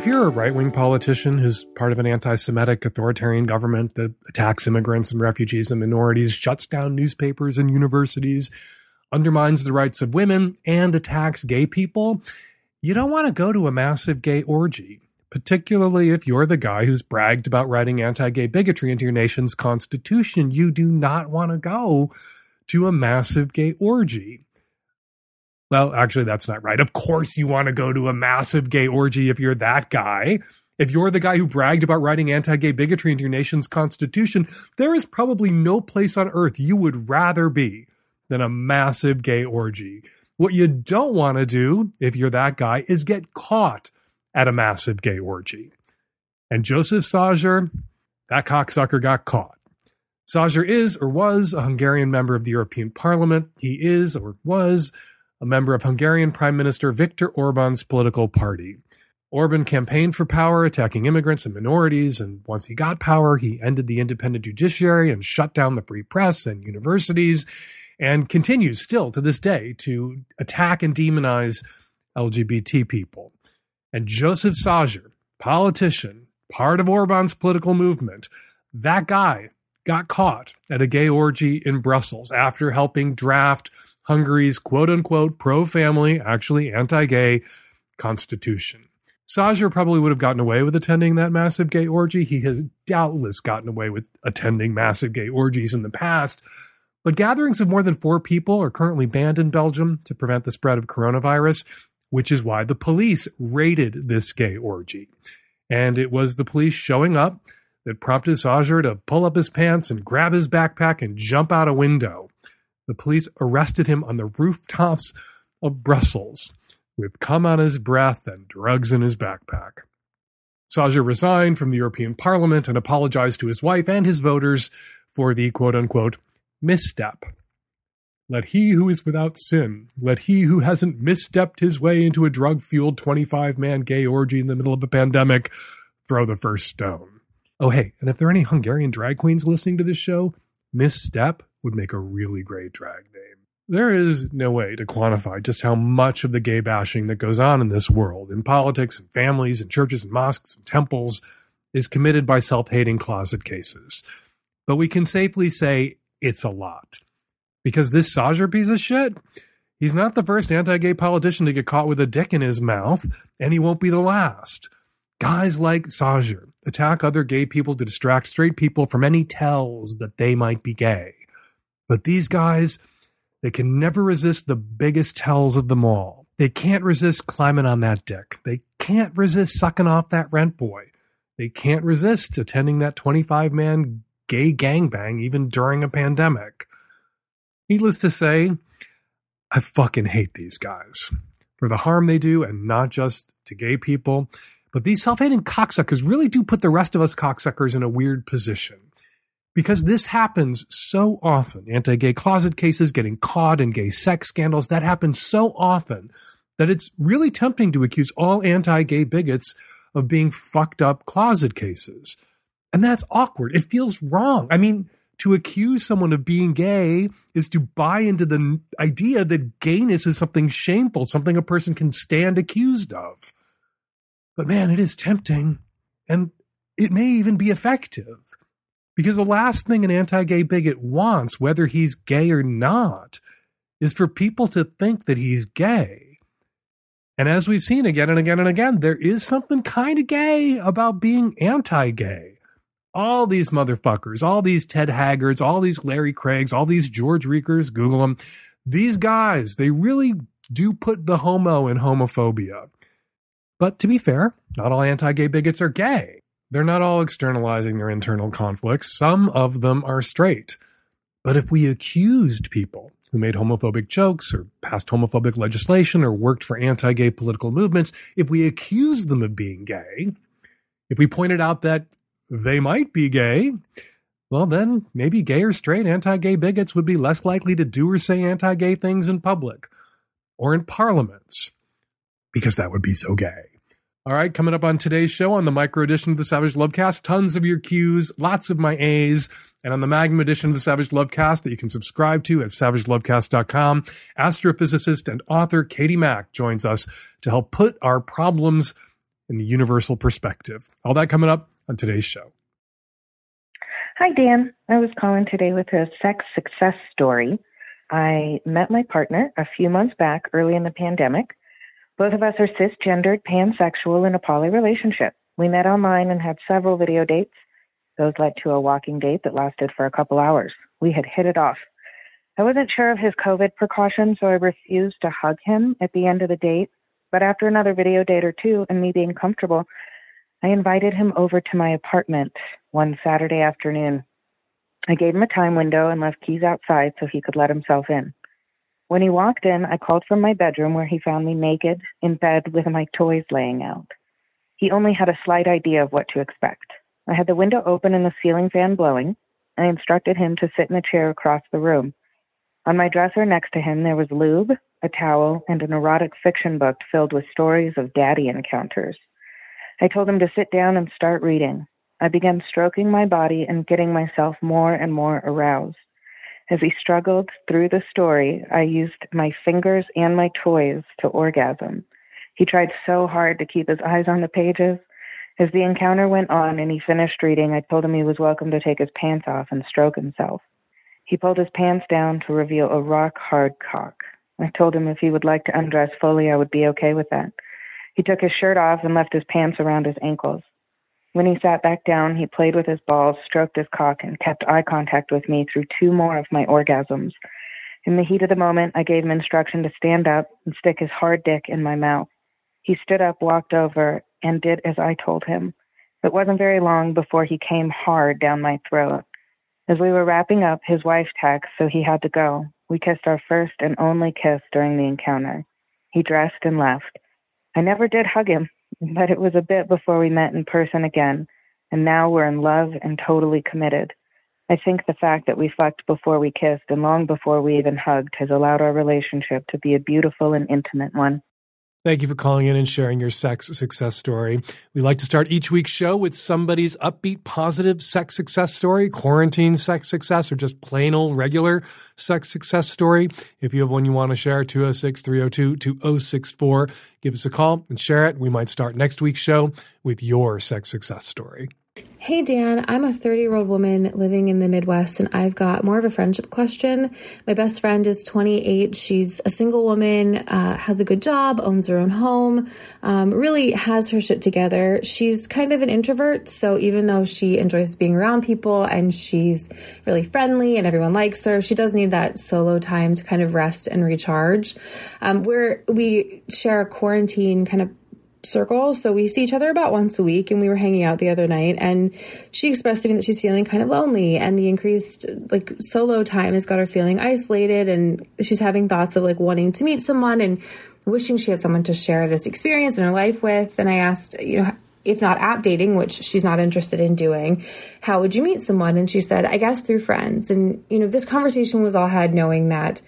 If you're a right wing politician who's part of an anti Semitic authoritarian government that attacks immigrants and refugees and minorities, shuts down newspapers and universities, undermines the rights of women, and attacks gay people, you don't want to go to a massive gay orgy, particularly if you're the guy who's bragged about writing anti gay bigotry into your nation's constitution. You do not want to go to a massive gay orgy. Well, actually, that's not right. Of course, you want to go to a massive gay orgy if you're that guy. If you're the guy who bragged about writing anti gay bigotry into your nation's constitution, there is probably no place on earth you would rather be than a massive gay orgy. What you don't want to do, if you're that guy, is get caught at a massive gay orgy. And Joseph Szájer, that cocksucker got caught. Szájer is or was a Hungarian member of the European Parliament. He is or was a member of Hungarian Prime Minister Viktor Orban's political party. Orban campaigned for power, attacking immigrants and minorities, and once he got power, he ended the independent judiciary and shut down the free press and universities, and continues still to this day to attack and demonize LGBT people. And Joseph Szájer, politician, part of Orban's political movement, that guy got caught at a gay orgy in Brussels after helping draft Hungary's quote unquote pro family, actually anti gay constitution. Szájer probably would have gotten away with attending that massive gay orgy. He has doubtless gotten away with attending massive gay orgies in the past. But gatherings of more than four people are currently banned in Belgium to prevent the spread of coronavirus, which is why the police raided this gay orgy. And it was the police showing up that prompted Szájer to pull up his pants and grab his backpack and jump out a window. The police arrested him on the rooftops of Brussels with cum on his breath and drugs in his backpack. Szájer resigned from the European Parliament and apologized to his wife and his voters for the quote unquote misstep. Let he who is without sin, let he who hasn't misstepped his way into a drug fueled 25 man gay orgy in the middle of a pandemic throw the first stone. Oh, hey, and if there are any Hungarian drag queens listening to this show, misstep would make a really great drag name. There is no way to quantify just how much of the gay bashing that goes on in this world, in politics and families and churches and mosques and temples, is committed by self hating closet cases. But we can safely say it's a lot. Because this Szájer piece of shit, he's not the first anti gay politician to get caught with a dick in his mouth, and he won't be the last. Guys like Szájer attack other gay people to distract straight people from any tells that they might be gay. But these guys, they can never resist the biggest tells of them all. They can't resist climbing on that dick. They can't resist sucking off that rent boy. They can't resist attending that 25 man gay gangbang even during a pandemic. Needless to say, I fucking hate these guys for the harm they do, and not just to gay people. But these self hating cocksuckers really do put the rest of us cocksuckers in a weird position. Because this happens so often. Anti gay closet cases, getting caught in gay sex scandals, that happens so often that it's really tempting to accuse all anti gay bigots of being fucked up closet cases. And that's awkward. It feels wrong. I mean, to accuse someone of being gay is to buy into the idea that gayness is something shameful, something a person can stand accused of. But man, it is tempting. And it may even be effective. Because the last thing an anti gay bigot wants, whether he's gay or not, is for people to think that he's gay. And as we've seen again and again and again, there is something kind of gay about being anti gay all these motherfuckers, all these Ted Haggards, all these Larry Craigs, all these George Rekers, Google them. These guys, they really do put the homo in homophobia. But to be fair, not all anti gay bigots are gay. They're not all externalizing their internal conflicts. Some of them are straight. But if we accused people who made homophobic jokes or passed homophobic legislation or worked for anti gay political movements, if we accused them of being gay, if we pointed out that they might be gay, well, then maybe gay or straight anti gay bigots would be less likely to do or say anti gay things in public or in parliaments because that would be so gay. All right, coming up on today's show on the micro edition of the Savage Lovecast, tons of your Q's, lots of my A's, and on the Magnum edition of the Savage Lovecast that you can subscribe to at savagelovecast.com, astrophysicist and author Katie Mack joins us to help put our problems in the universal perspective. All that coming up on today's show. Hi, Dan. I was calling today with a sex success story. I met my partner a few months back early in the pandemic. Both of us are cisgendered, pansexual, in a poly relationship. We met online and had several video dates. Those led to a walking date that lasted for a couple hours. We had hit it off. I wasn't sure of his COVID precautions, so I refused to hug him at the end of the date. But after another video date or two and me being comfortable, I invited him over to my apartment one Saturday afternoon. I gave him a time window and left keys outside so he could let himself in. When he walked in, I called from my bedroom where he found me naked in bed with my toys laying out. He only had a slight idea of what to expect. I had the window open and the ceiling fan blowing. I instructed him to sit in a chair across the room. On my dresser next to him, there was lube, a towel, and an erotic fiction book filled with stories of daddy encounters. I told him to sit down and start reading. I began stroking my body and getting myself more and more aroused. As he struggled through the story, I used my fingers and my toys to orgasm. He tried so hard to keep his eyes on the pages. As the encounter went on and he finished reading, I told him he was welcome to take his pants off and stroke himself. He pulled his pants down to reveal a rock hard cock. I told him if he would like to undress fully, I would be okay with that. He took his shirt off and left his pants around his ankles. When he sat back down, he played with his balls, stroked his cock, and kept eye contact with me through two more of my orgasms. In the heat of the moment, I gave him instruction to stand up and stick his hard dick in my mouth. He stood up, walked over, and did as I told him. It wasn't very long before he came hard down my throat. As we were wrapping up, his wife texted, so he had to go. We kissed our first and only kiss during the encounter. He dressed and left. I never did hug him but it was a bit before we met in person again, and now we're in love and totally committed. I think the fact that we fucked before we kissed and long before we even hugged has allowed our relationship to be a beautiful and intimate one. Thank you for calling in and sharing your sex success story. We like to start each week's show with somebody's upbeat, positive sex success story, quarantine sex success, or just plain old regular sex success story. If you have one you want to share, 206 302 2064, give us a call and share it. We might start next week's show with your sex success story. Hey Dan, I'm a 30 year old woman living in the Midwest and I've got more of a friendship question. My best friend is 28. She's a single woman, uh, has a good job, owns her own home, um, really has her shit together. She's kind of an introvert, so even though she enjoys being around people and she's really friendly and everyone likes her, she does need that solo time to kind of rest and recharge. Um, we're, we share a quarantine kind of circle. So we see each other about once a week and we were hanging out the other night and she expressed to me that she's feeling kind of lonely and the increased like solo time has got her feeling isolated and she's having thoughts of like wanting to meet someone and wishing she had someone to share this experience in her life with. And I asked, you know, if not app dating, which she's not interested in doing, how would you meet someone? And she said, I guess through friends. And, you know, this conversation was all had knowing that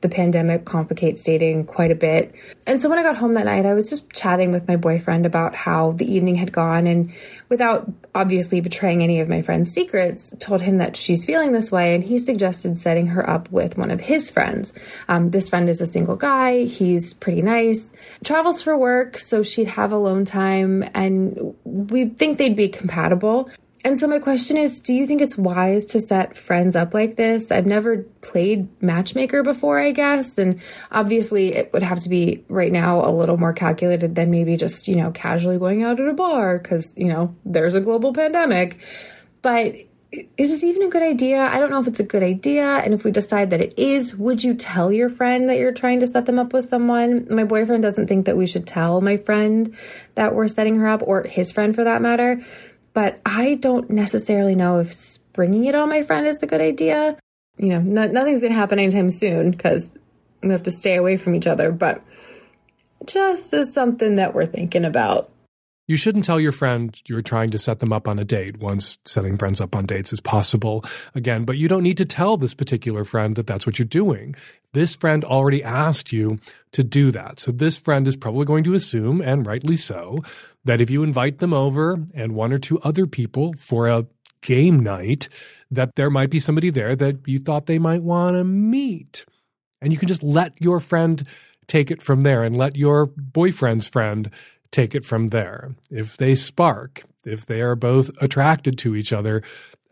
the pandemic complicates dating quite a bit. And so when I got home that night, I was just chatting with my boyfriend about how the evening had gone and without obviously betraying any of my friend's secrets, told him that she's feeling this way and he suggested setting her up with one of his friends. Um, this friend is a single guy. He's pretty nice, travels for work, so she'd have alone time and we think they'd be compatible. And so my question is, do you think it's wise to set friends up like this? I've never played matchmaker before, I guess, and obviously it would have to be right now a little more calculated than maybe just, you know, casually going out at a bar cuz, you know, there's a global pandemic. But is this even a good idea? I don't know if it's a good idea. And if we decide that it is, would you tell your friend that you're trying to set them up with someone? My boyfriend doesn't think that we should tell my friend that we're setting her up, or his friend for that matter. But I don't necessarily know if springing it on my friend is a good idea. You know, no, nothing's going to happen anytime soon because we have to stay away from each other, but just as something that we're thinking about. You shouldn't tell your friend you're trying to set them up on a date once setting friends up on dates is possible again, but you don't need to tell this particular friend that that's what you're doing. This friend already asked you to do that. So this friend is probably going to assume, and rightly so, that if you invite them over and one or two other people for a game night, that there might be somebody there that you thought they might want to meet. And you can just let your friend take it from there and let your boyfriend's friend take it from there. If they spark, if they are both attracted to each other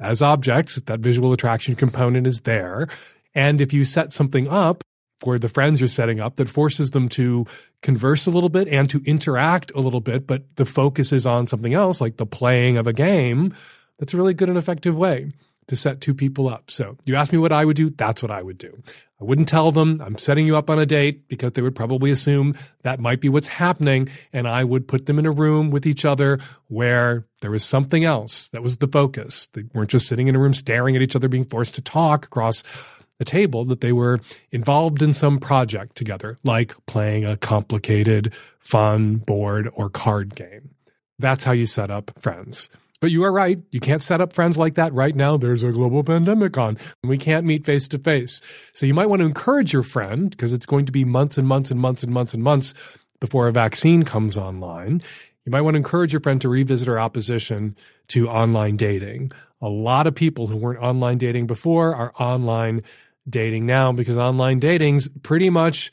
as objects, that visual attraction component is there. And if you set something up for the friends you're setting up that forces them to converse a little bit and to interact a little bit, but the focus is on something else, like the playing of a game, that's a really good and effective way to set two people up. So you ask me what I would do, that's what I would do. I wouldn't tell them I'm setting you up on a date because they would probably assume that might be what's happening. And I would put them in a room with each other where there was something else that was the focus. They weren't just sitting in a room staring at each other, being forced to talk across a table, that they were involved in some project together, like playing a complicated, fun board or card game. That's how you set up friends. But you are right. You can't set up friends like that right now. There's a global pandemic on. And we can't meet face to face. So you might want to encourage your friend because it's going to be months and months and months and months and months before a vaccine comes online. You might want to encourage your friend to revisit her opposition to online dating. A lot of people who weren't online dating before are online dating now because online dating's pretty much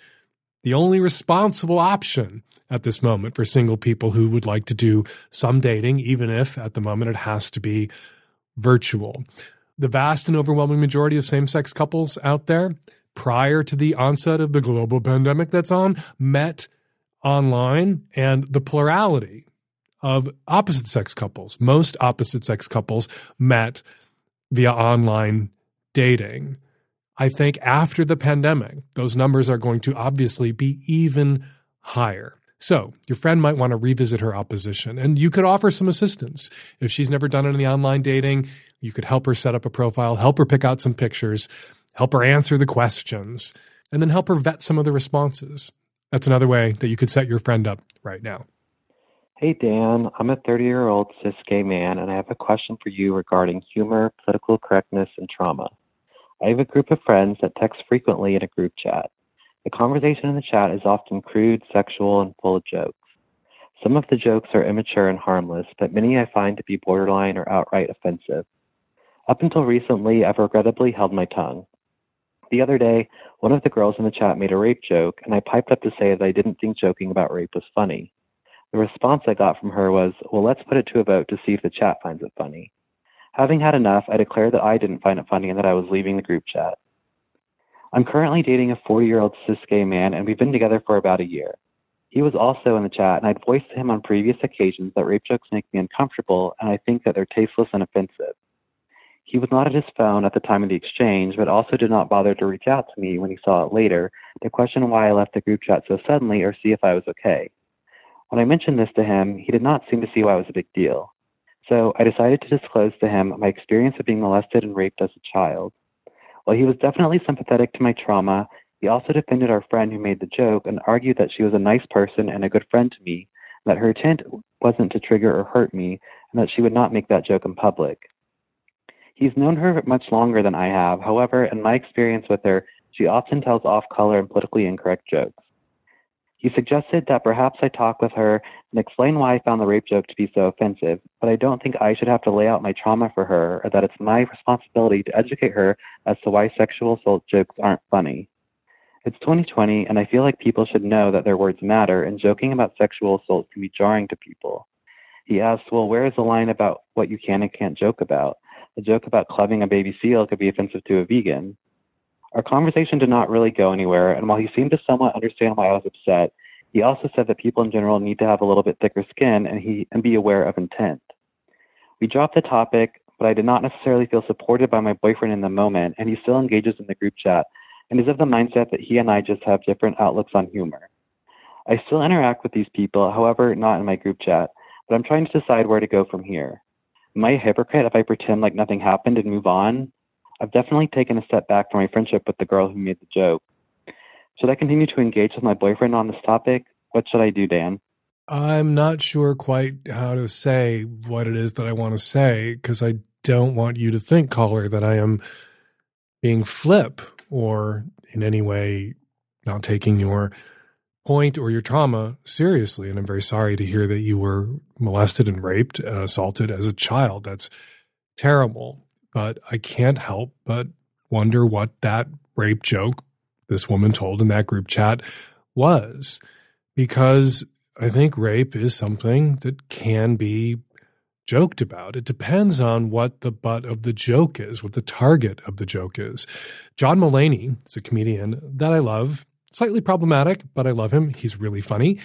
the only responsible option at this moment for single people who would like to do some dating, even if at the moment it has to be virtual. The vast and overwhelming majority of same sex couples out there prior to the onset of the global pandemic that's on met online and the plurality of opposite sex couples, most opposite sex couples met via online dating. I think after the pandemic, those numbers are going to obviously be even higher. So, your friend might want to revisit her opposition, and you could offer some assistance. If she's never done any online dating, you could help her set up a profile, help her pick out some pictures, help her answer the questions, and then help her vet some of the responses. That's another way that you could set your friend up right now. Hey, Dan. I'm a 30 year old cis gay man, and I have a question for you regarding humor, political correctness, and trauma. I have a group of friends that text frequently in a group chat. The conversation in the chat is often crude, sexual, and full of jokes. Some of the jokes are immature and harmless, but many I find to be borderline or outright offensive. Up until recently, I've regrettably held my tongue. The other day, one of the girls in the chat made a rape joke, and I piped up to say that I didn't think joking about rape was funny. The response I got from her was, Well, let's put it to a vote to see if the chat finds it funny. Having had enough, I declared that I didn't find it funny and that I was leaving the group chat. I'm currently dating a 40 year old cis gay man, and we've been together for about a year. He was also in the chat, and I'd voiced to him on previous occasions that rape jokes make me uncomfortable, and I think that they're tasteless and offensive. He was not at his phone at the time of the exchange, but also did not bother to reach out to me when he saw it later to question why I left the group chat so suddenly or see if I was okay. When I mentioned this to him, he did not seem to see why it was a big deal. So I decided to disclose to him my experience of being molested and raped as a child. While he was definitely sympathetic to my trauma, he also defended our friend who made the joke and argued that she was a nice person and a good friend to me, that her intent wasn't to trigger or hurt me, and that she would not make that joke in public. He's known her much longer than I have. However, in my experience with her, she often tells off color and politically incorrect jokes. He suggested that perhaps I talk with her and explain why I found the rape joke to be so offensive, but I don't think I should have to lay out my trauma for her or that it's my responsibility to educate her as to why sexual assault jokes aren't funny. It's 2020, and I feel like people should know that their words matter, and joking about sexual assault can be jarring to people. He asked, Well, where is the line about what you can and can't joke about? A joke about clubbing a baby seal could be offensive to a vegan. Our conversation did not really go anywhere, and while he seemed to somewhat understand why I was upset, he also said that people in general need to have a little bit thicker skin and he and be aware of intent. We dropped the topic, but I did not necessarily feel supported by my boyfriend in the moment, and he still engages in the group chat and is of the mindset that he and I just have different outlooks on humor. I still interact with these people, however, not in my group chat, but I'm trying to decide where to go from here. Am I a hypocrite if I pretend like nothing happened and move on? I've definitely taken a step back from my friendship with the girl who made the joke. Should I continue to engage with my boyfriend on this topic? What should I do, Dan? I'm not sure quite how to say what it is that I want to say because I don't want you to think, caller, that I am being flip or in any way not taking your point or your trauma seriously. And I'm very sorry to hear that you were molested and raped, uh, assaulted as a child. That's terrible. But I can't help but wonder what that rape joke this woman told in that group chat was. Because I think rape is something that can be joked about. It depends on what the butt of the joke is, what the target of the joke is. John Mulaney is a comedian that I love, slightly problematic, but I love him. He's really funny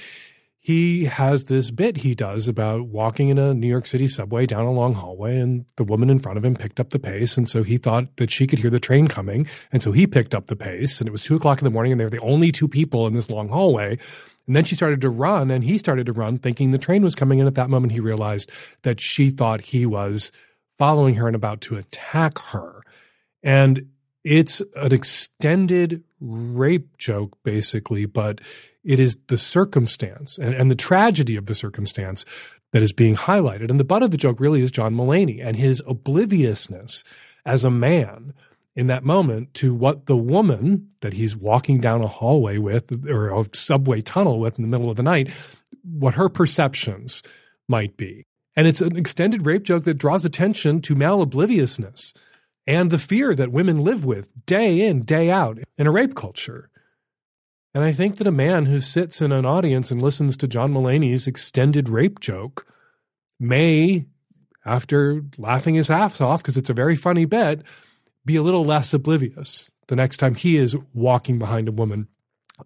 he has this bit he does about walking in a New York City subway down a long hallway, and the woman in front of him picked up the pace. And so he thought that she could hear the train coming. And so he picked up the pace, and it was two o'clock in the morning, and they were the only two people in this long hallway. And then she started to run, and he started to run, thinking the train was coming. And at that moment, he realized that she thought he was following her and about to attack her. And it's an extended rape joke, basically, but it is the circumstance and, and the tragedy of the circumstance that is being highlighted. And the butt of the joke really is John Mulaney and his obliviousness as a man in that moment to what the woman that he's walking down a hallway with or a subway tunnel with in the middle of the night, what her perceptions might be. And it's an extended rape joke that draws attention to male obliviousness and the fear that women live with day in, day out in a rape culture. And I think that a man who sits in an audience and listens to John Mulaney's extended rape joke may, after laughing his ass off, because it's a very funny bit, be a little less oblivious the next time he is walking behind a woman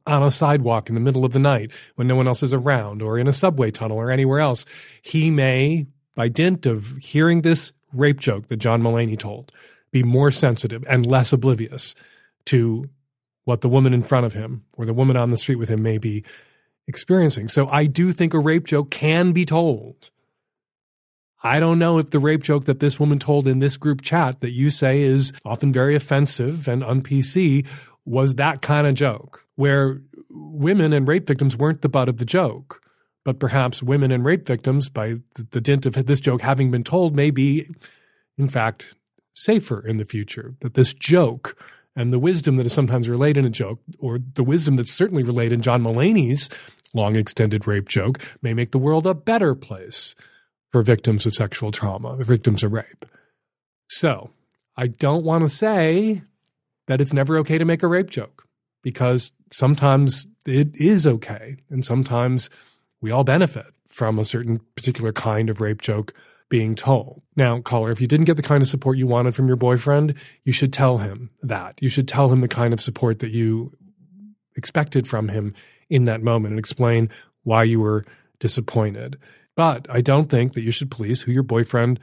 on a sidewalk in the middle of the night when no one else is around or in a subway tunnel or anywhere else. He may, by dint of hearing this rape joke that John Mulaney told, be more sensitive and less oblivious to what the woman in front of him or the woman on the street with him may be experiencing. So I do think a rape joke can be told. I don't know if the rape joke that this woman told in this group chat that you say is often very offensive and un PC was that kind of joke where women and rape victims weren't the butt of the joke. But perhaps women and rape victims, by the dint of this joke having been told, may be, in fact, safer in the future. That this joke and the wisdom that is sometimes relayed in a joke, or the wisdom that's certainly relayed in John Mulaney's long extended rape joke, may make the world a better place for victims of sexual trauma, victims of rape. So, I don't want to say that it's never okay to make a rape joke because sometimes it is okay. And sometimes we all benefit from a certain particular kind of rape joke being told. Now, caller, if you didn't get the kind of support you wanted from your boyfriend, you should tell him that. You should tell him the kind of support that you expected from him in that moment and explain why you were disappointed. But I don't think that you should police who your boyfriend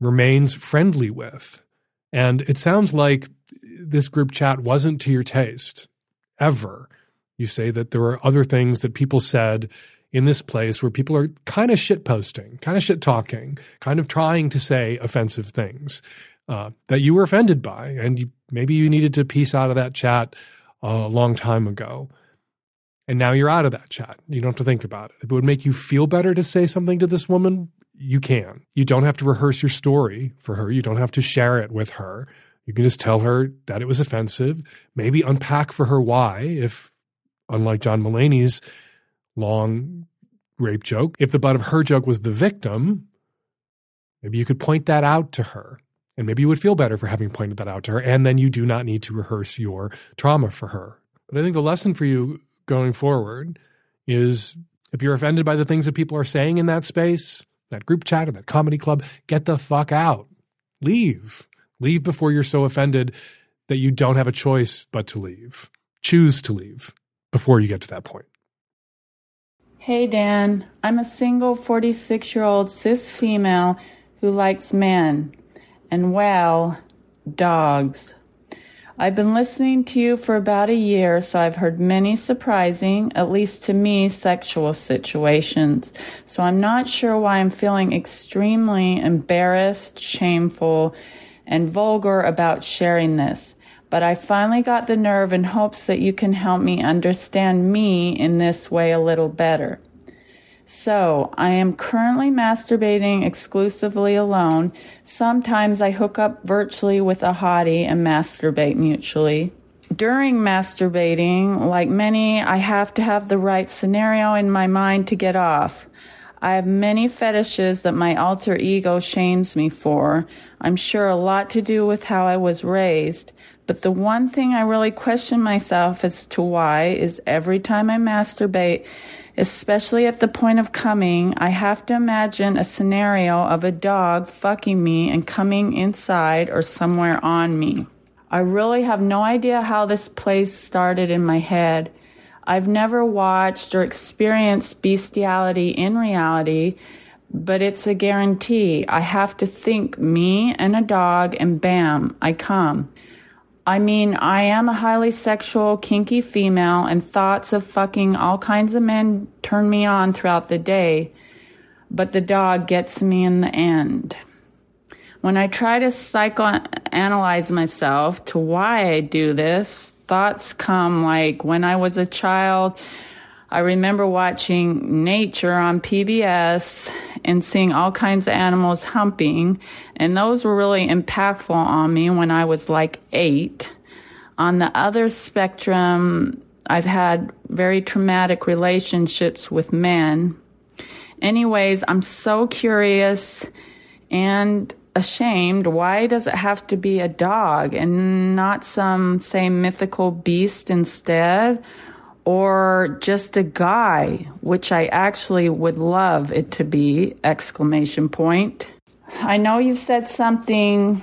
remains friendly with. And it sounds like this group chat wasn't to your taste ever. You say that there were other things that people said in this place where people are kind of shit posting, kind of shit talking, kind of trying to say offensive things uh, that you were offended by, and you, maybe you needed to piece out of that chat a long time ago. And now you're out of that chat. You don't have to think about it. If it would make you feel better to say something to this woman, you can. You don't have to rehearse your story for her. You don't have to share it with her. You can just tell her that it was offensive, maybe unpack for her why, if unlike John Mulaney's long rape joke. If the butt of her joke was the victim, maybe you could point that out to her. And maybe you would feel better for having pointed that out to her. And then you do not need to rehearse your trauma for her. But I think the lesson for you going forward is if you're offended by the things that people are saying in that space, that group chat or that comedy club, get the fuck out. Leave. Leave before you're so offended that you don't have a choice but to leave. Choose to leave before you get to that point. Hey Dan, I'm a single 46 year old cis female who likes men and, well, dogs. I've been listening to you for about a year, so I've heard many surprising, at least to me, sexual situations. So I'm not sure why I'm feeling extremely embarrassed, shameful, and vulgar about sharing this but I finally got the nerve in hopes that you can help me understand me in this way a little better. So, I am currently masturbating exclusively alone. Sometimes I hook up virtually with a hottie and masturbate mutually. During masturbating, like many, I have to have the right scenario in my mind to get off. I have many fetishes that my alter ego shames me for. I'm sure a lot to do with how I was raised. But the one thing I really question myself as to why is every time I masturbate, especially at the point of coming, I have to imagine a scenario of a dog fucking me and coming inside or somewhere on me. I really have no idea how this place started in my head. I've never watched or experienced bestiality in reality, but it's a guarantee. I have to think me and a dog, and bam, I come. I mean, I am a highly sexual, kinky female, and thoughts of fucking all kinds of men turn me on throughout the day, but the dog gets me in the end. When I try to psychoanalyze myself to why I do this, thoughts come like when I was a child, I remember watching nature on PBS and seeing all kinds of animals humping, and those were really impactful on me when I was like eight. On the other spectrum, I've had very traumatic relationships with men. Anyways, I'm so curious and ashamed. Why does it have to be a dog and not some, say, mythical beast instead? or just a guy, which I actually would love it to be, exclamation point. I know you've said something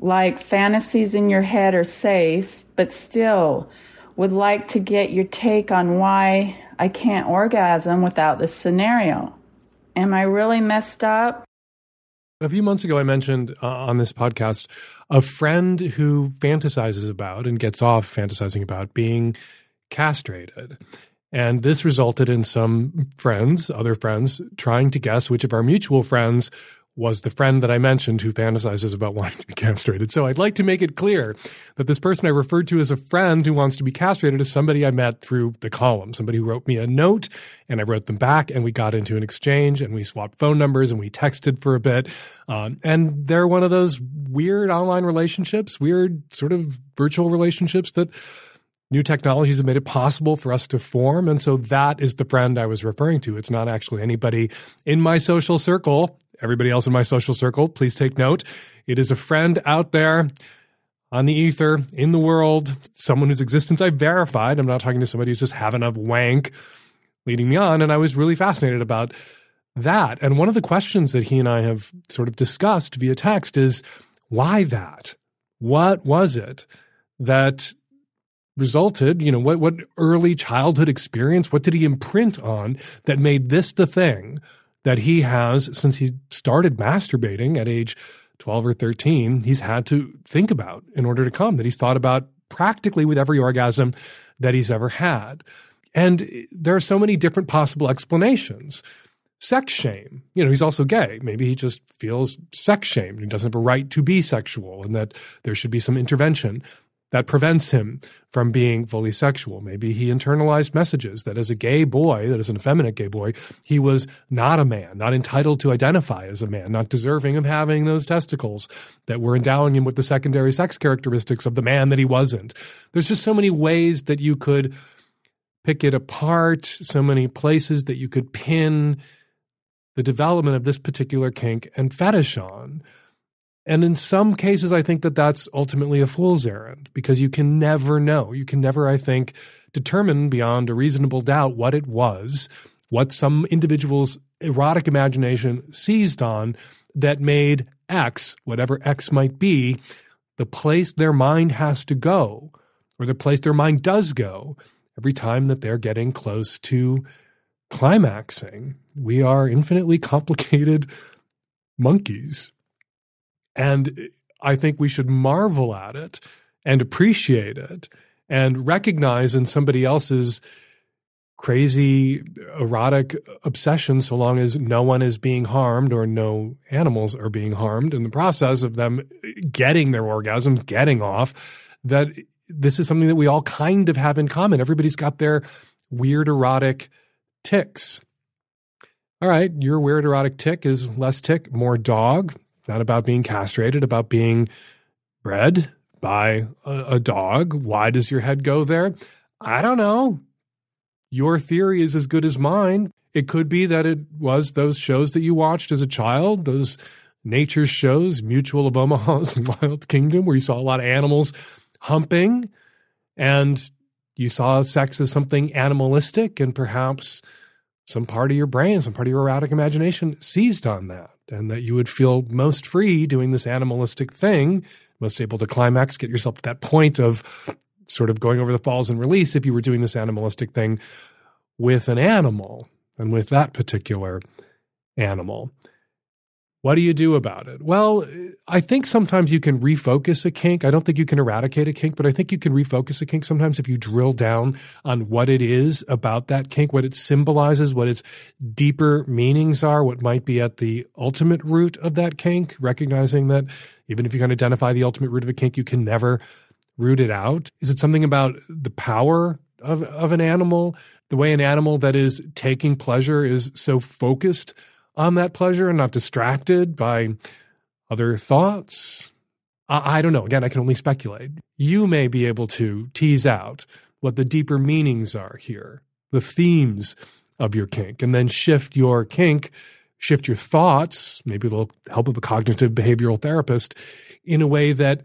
like fantasies in your head are safe, but still would like to get your take on why I can't orgasm without this scenario. Am I really messed up? A few months ago, I mentioned uh, on this podcast a friend who fantasizes about and gets off fantasizing about being castrated. And this resulted in some friends, other friends, trying to guess which of our mutual friends was the friend that I mentioned who fantasizes about wanting to be castrated. So I'd like to make it clear that this person I referred to as a friend who wants to be castrated is somebody I met through the column, somebody who wrote me a note and I wrote them back and we got into an exchange and we swapped phone numbers and we texted for a bit. Um, and they're one of those weird online relationships, weird sort of virtual relationships that new technologies have made it possible for us to form. And so that is the friend I was referring to. It's not actually anybody in my social circle. Everybody else in my social circle, please take note. It is a friend out there on the ether in the world, someone whose existence I verified. I'm not talking to somebody who's just having a wank leading me on. And I was really fascinated about that. And one of the questions that he and I have sort of discussed via text is why that? What was it that resulted, you know, what, what early childhood experience, what did he imprint on that made this the thing that he has since he started masturbating at age 12 or 13, he's had to think about in order to come, that he's thought about practically with every orgasm that he's ever had. And there are so many different possible explanations. Sex shame. You know, he's also gay. Maybe he just feels sex shamed. He doesn't have a right to be sexual and that there should be some intervention that prevents him from being fully sexual. Maybe he internalized messages that as a gay boy, that as an effeminate gay boy, he was not a man, not entitled to identify as a man, not deserving of having those testicles that were endowing him with the secondary sex characteristics of the man that he wasn't. There's just so many ways that you could pick it apart, so many places that you could pin the development of this particular kink and fetish on. And in some cases, I think that that's ultimately a fool's errand because you can never know. You can never, I think, determine beyond a reasonable doubt what it was, what some individual's erotic imagination seized on that made X, whatever X might be, the place their mind has to go or the place their mind does go every time that they're getting close to climaxing. We are infinitely complicated monkeys. And I think we should marvel at it and appreciate it and recognize in somebody else's crazy erotic obsession so long as no one is being harmed or no animals are being harmed in the process of them getting their orgasms, getting off, that this is something that we all kind of have in common. Everybody's got their weird erotic ticks. all right, your weird erotic tick is less tick, more dog. Not about being castrated, about being bred by a, a dog. Why does your head go there? I don't know. Your theory is as good as mine. It could be that it was those shows that you watched as a child, those nature shows, Mutual of Omaha's Wild Kingdom, where you saw a lot of animals humping and you saw sex as something animalistic and perhaps some part of your brain, some part of your erotic imagination seized on that and that you would feel most free doing this animalistic thing, most able to climax, get yourself to that point of sort of going over the falls and release if you were doing this animalistic thing with an animal and with that particular animal. What do you do about it? Well, I think sometimes you can refocus a kink. I don't think you can eradicate a kink, but I think you can refocus a kink sometimes if you drill down on what it is about that kink, what it symbolizes, what its deeper meanings are, what might be at the ultimate root of that kink, recognizing that even if you can identify the ultimate root of a kink, you can never root it out. Is it something about the power of, of an animal? The way an animal that is taking pleasure is so focused on that pleasure and not distracted by other thoughts? I, I don't know. Again, I can only speculate. You may be able to tease out what the deeper meanings are here, the themes of your kink, and then shift your kink, shift your thoughts, maybe with the help of a cognitive behavioral therapist, in a way that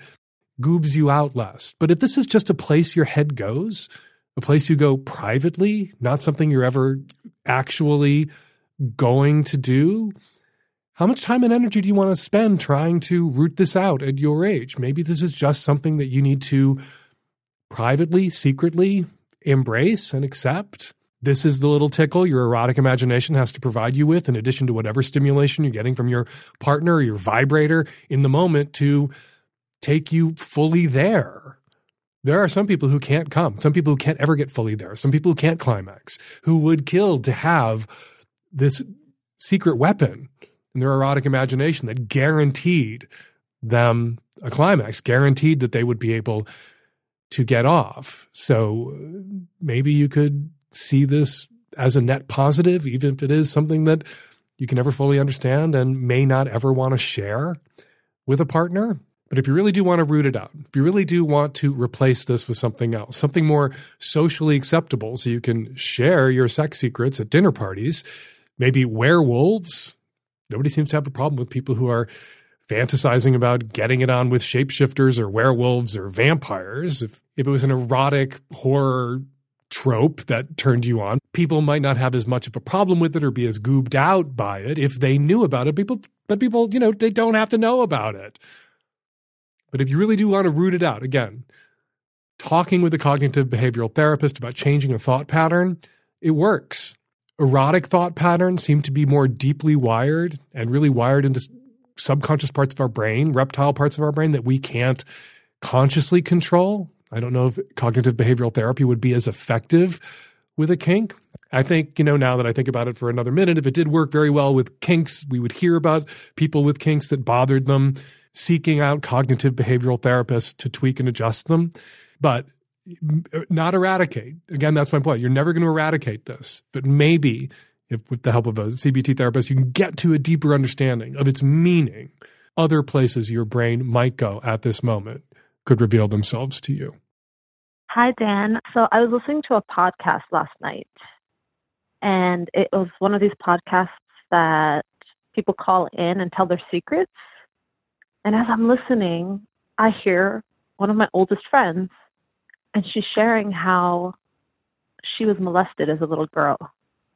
goobs you out less. But if this is just a place your head goes, a place you go privately, not something you're ever actually going to do? How much time and energy do you want to spend trying to root this out at your age? Maybe this is just something that you need to privately, secretly embrace and accept. This is the little tickle your erotic imagination has to provide you with, in addition to whatever stimulation you're getting from your partner or your vibrator in the moment to take you fully there. There are some people who can't come, some people who can't ever get fully there, some people who can't climax, who would kill to have this secret weapon in their erotic imagination that guaranteed them a climax, guaranteed that they would be able to get off. So uh, maybe you could see this as a net positive, even if it is something that you can never fully understand and may not ever want to share with a partner. But if you really do want to root it out, if you really do want to replace this with something else, something more socially acceptable so you can share your sex secrets at dinner parties, maybe werewolves. Nobody seems to have a problem with people who are fantasizing about getting it on with shapeshifters or werewolves or vampires. If, if it was an erotic horror trope that turned you on, people might not have as much of a problem with it or be as goobed out by it if they knew about it. People, but people, you know, they don't have to know about it. But if you really do want to root it out, again, talking with a cognitive behavioral therapist about changing a thought pattern, it works erotic thought patterns seem to be more deeply wired and really wired into subconscious parts of our brain, reptile parts of our brain that we can't consciously control. I don't know if cognitive behavioral therapy would be as effective with a kink. I think, you know, now that I think about it for another minute, if it did work very well with kinks, we would hear about people with kinks that bothered them seeking out cognitive behavioral therapists to tweak and adjust them. But not eradicate. Again, that's my point. You're never going to eradicate this, but maybe if with the help of a CBT therapist, you can get to a deeper understanding of its meaning. Other places your brain might go at this moment could reveal themselves to you. Hi, Dan. So I was listening to a podcast last night, and it was one of these podcasts that people call in and tell their secrets. And as I'm listening, I hear one of my oldest friends and she's sharing how she was molested as a little girl.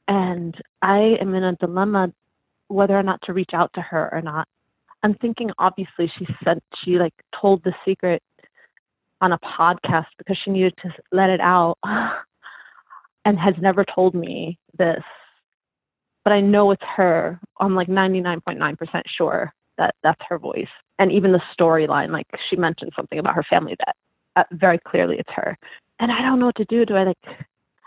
And I am in a dilemma whether or not to reach out to her or not. I'm thinking obviously she said she like told the secret on a podcast because she needed to let it out and has never told me this. But I know it's her. I'm like 99.9% sure that that's her voice. And even the storyline, like she mentioned something about her family that uh, very clearly it's her. And I don't know what to do. Do I like,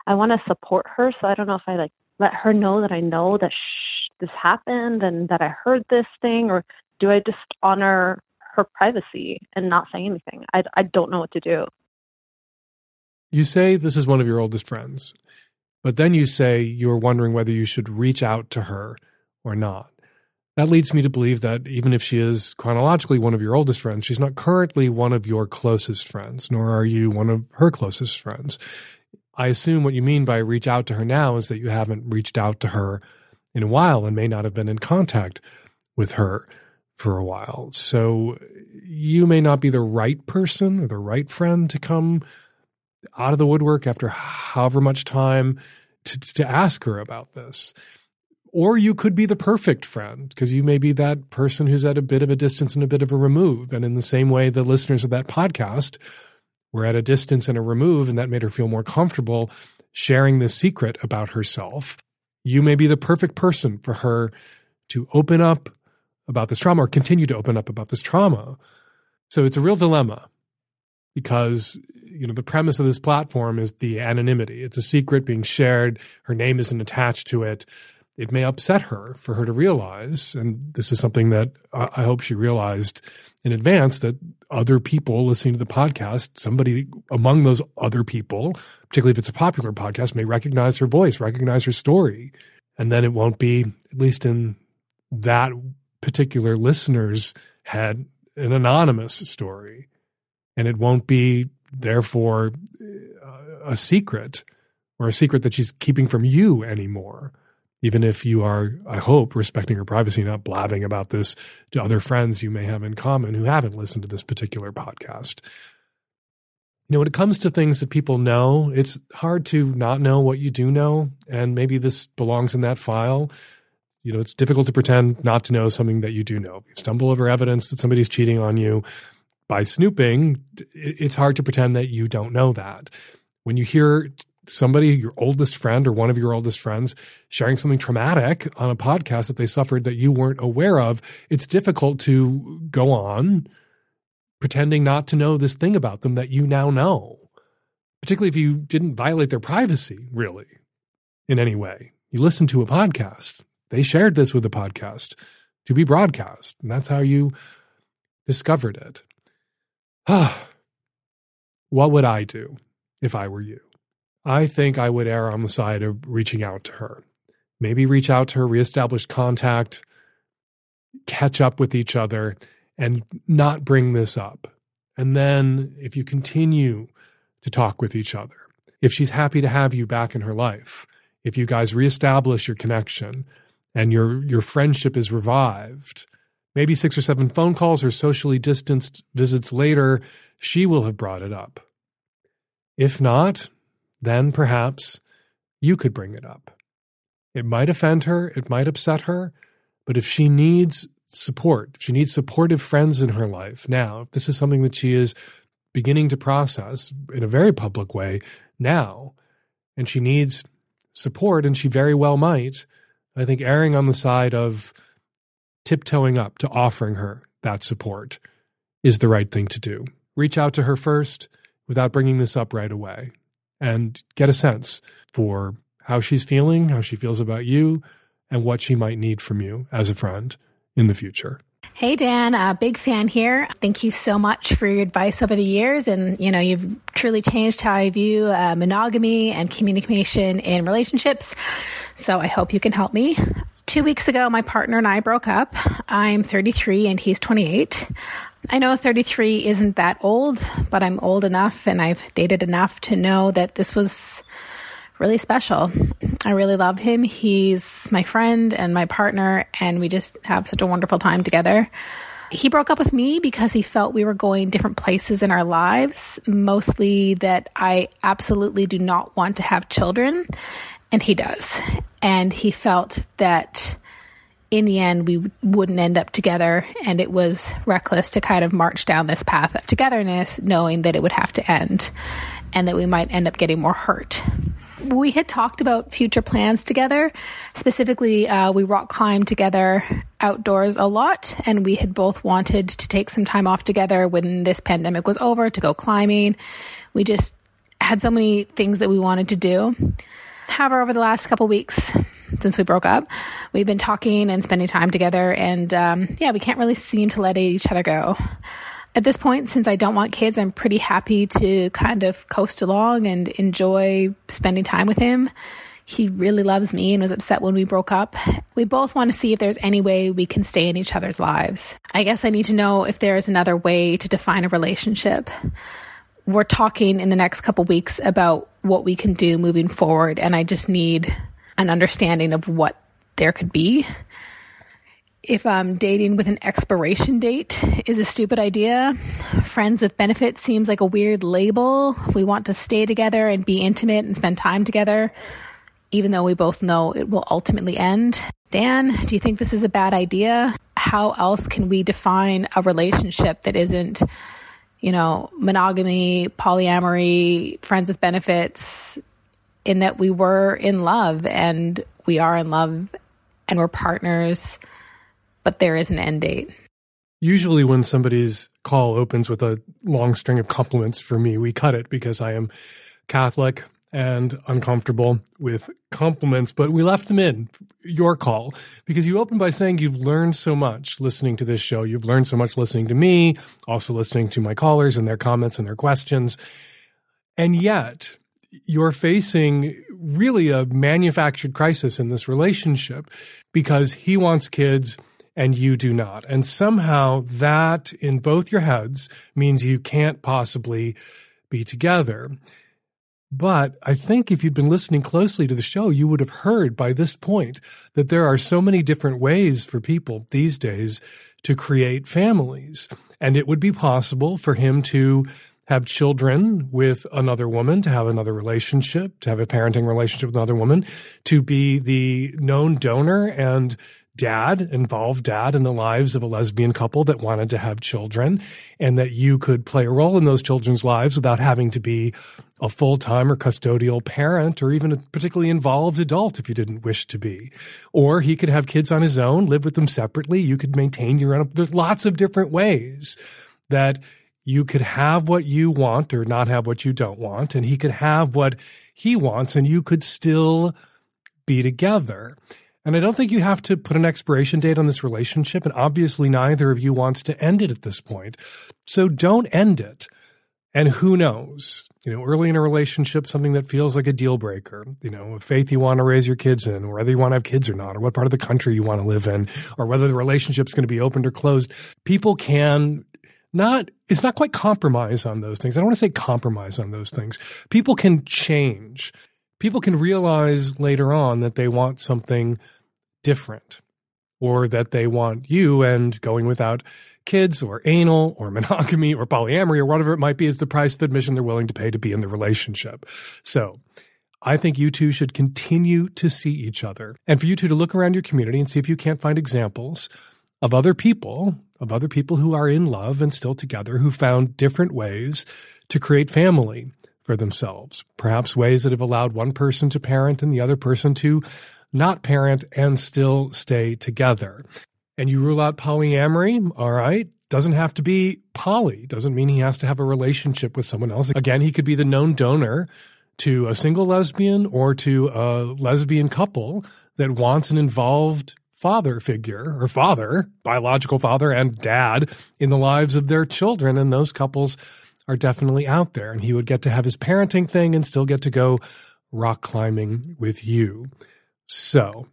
I want to support her. So I don't know if I like let her know that I know that shh, this happened and that I heard this thing, or do I just honor her privacy and not say anything? I, I don't know what to do. You say this is one of your oldest friends, But then you say you're wondering whether you should reach out to her or not. That leads me to believe that even if she is chronologically one of your oldest friends, she's not currently one of your closest friends, nor are you one of her closest friends. I assume what you mean by reach out to her now is that you haven't reached out to her in a while and may not have been in contact with her for a while. So you may not be the right person or the right friend to come out of the woodwork after however much time to, to ask her about this. Or you could be the perfect friend because you may be that person who's at a bit of a distance and a bit of a remove. And in the same way, the listeners of that podcast were at a distance and a remove, and that made her feel more comfortable sharing this secret about herself. You may be the perfect person for her to open up about this trauma or continue to open up about this trauma. So it's a real dilemma because you know the premise of this platform is the anonymity. It's a secret being shared. Her name isn't attached to it. It may upset her for her to realize, and this is something that I hope she realized in advance that other people listening to the podcast, somebody among those other people, particularly if it's a popular podcast, may recognize her voice, recognize her story. And then it won't be, at least in that particular listener's head, an anonymous story. And it won't be, therefore, a secret or a secret that she's keeping from you anymore. Even if you are, I hope, respecting her privacy, not blabbing about this to other friends you may have in common who haven't listened to this particular podcast. You know, when it comes to things that people know, it's hard to not know what you do know. And maybe this belongs in that file you know, it's difficult to pretend not to know something that you do know. You stumble over evidence that somebody's cheating on you by snooping, it's hard to pretend that you don't know that. When you hear somebody, your oldest friend or one of your oldest friends, sharing something traumatic on a podcast that they suffered that you weren't aware of, it's difficult to go on pretending not to know this thing about them that you now know, particularly if you didn't violate their privacy, really, in any way. You listened to a podcast. They shared this with the podcast to be broadcast. And that's how you discovered it. Ah, what would I do if I were you? I think I would err on the side of reaching out to her. Maybe reach out to her, reestablish contact, catch up with each other, and not bring this up. And then if you continue to talk with each other, if she's happy to have you back in her life, if you guys reestablish your connection, and your your friendship is revived, maybe six or seven phone calls or socially distanced visits later, she will have brought it up. If not, then perhaps you could bring it up. It might offend her, it might upset her, but if she needs support, if she needs supportive friends in her life now, if this is something that she is beginning to process in a very public way now, and she needs support, and she very well might, I think erring on the side of tiptoeing up to offering her that support is the right thing to do. Reach out to her first without bringing this up right away and get a sense for how she's feeling, how she feels about you, and what she might need from you as a friend in the future. Hey, Dan, a big fan here. Thank you so much for your advice over the years. And, you know, you've truly changed how I view uh, monogamy and communication in relationships. So I hope you can help me. Two weeks ago, my partner and I broke up. I'm 33 and he's 28. I know 33 isn't that old, but I'm old enough and I've dated enough to know that this was really special. I really love him. He's my friend and my partner, and we just have such a wonderful time together. He broke up with me because he felt we were going different places in our lives, mostly that I absolutely do not want to have children, and he does. And he felt that in the end we wouldn't end up together and it was reckless to kind of march down this path of togetherness knowing that it would have to end and that we might end up getting more hurt we had talked about future plans together. Specifically, uh, we rock climbed together outdoors a lot, and we had both wanted to take some time off together when this pandemic was over to go climbing. We just had so many things that we wanted to do. However, over the last couple weeks, since we broke up, we've been talking and spending time together, and um, yeah, we can't really seem to let each other go at this point, since I don't want kids, I'm pretty happy to kind of coast along and enjoy spending time with him. He really loves me and was upset when we broke up. We both want to see if there's any way we can stay in each other's lives. I guess I need to know if there is another way to define a relationship. We're talking in the next couple weeks about what we can do moving forward, and I just need an understanding of what there could be. If um, dating with an expiration date is a stupid idea, friends with benefits seems like a weird label. We want to stay together and be intimate and spend time together, even though we both know it will ultimately end. Dan, do you think this is a bad idea? How else can we define a relationship that isn't, you know, monogamy, polyamory, friends with benefits, in that we were in love and we are in love and we're partners, but there is an end date. Usually, when somebody's call opens with a long string of compliments for me, we cut it because I am Catholic and uncomfortable with compliments, but we left them in your call because you opened by saying you've learned so much listening to this show. You've learned so much listening to me, also listening to my callers and their comments and their questions. And yet, you're facing really a manufactured crisis in this relationship because he wants kids and you do not. And somehow that in both your heads means you can't possibly be together. But I think if you'd been listening closely to the show, you would have heard by this point that there are so many different ways for people these days to create families. And it would be possible for him to have children with another woman, to have another relationship, to have a parenting relationship with another woman, to be the known donor and dad, involved dad in the lives of a lesbian couple that wanted to have children, and that you could play a role in those children's lives without having to be a full time or custodial parent or even a particularly involved adult if you didn't wish to be. Or he could have kids on his own, live with them separately. You could maintain your own. There's lots of different ways that you could have what you want or not have what you don't want, and he could have what he wants, and you could still be together. And I don't think you have to put an expiration date on this relationship, and obviously neither of you wants to end it at this point. So don't end it. And who knows? You know, early in a relationship, something that feels like a deal breaker, you know, a faith you want to raise your kids in, or whether you want to have kids or not, or what part of the country you want to live in, or whether the relationship's going to be opened or closed. People can not it's not quite compromise on those things. I don't want to say compromise on those things. People can change. People can realize later on that they want something different or that they want you and going without kids or anal or monogamy or polyamory or whatever it might be is the price of admission they're willing to pay to be in the relationship. So I think you two should continue to see each other and for you two to look around your community and see if you can't find examples of other people of other people who are in love and still together who found different ways to create family for themselves. Perhaps ways that have allowed one person to parent and the other person to not parent and still stay together. And you rule out polyamory, all right. Doesn't have to be poly. Doesn't mean he has to have a relationship with someone else. Again, he could be the known donor to a single lesbian or to a lesbian couple that wants an involved father figure or father, biological father and dad in the lives of their children. And those couples are definitely out there. And he would get to have his parenting thing and still get to go rock climbing with you. So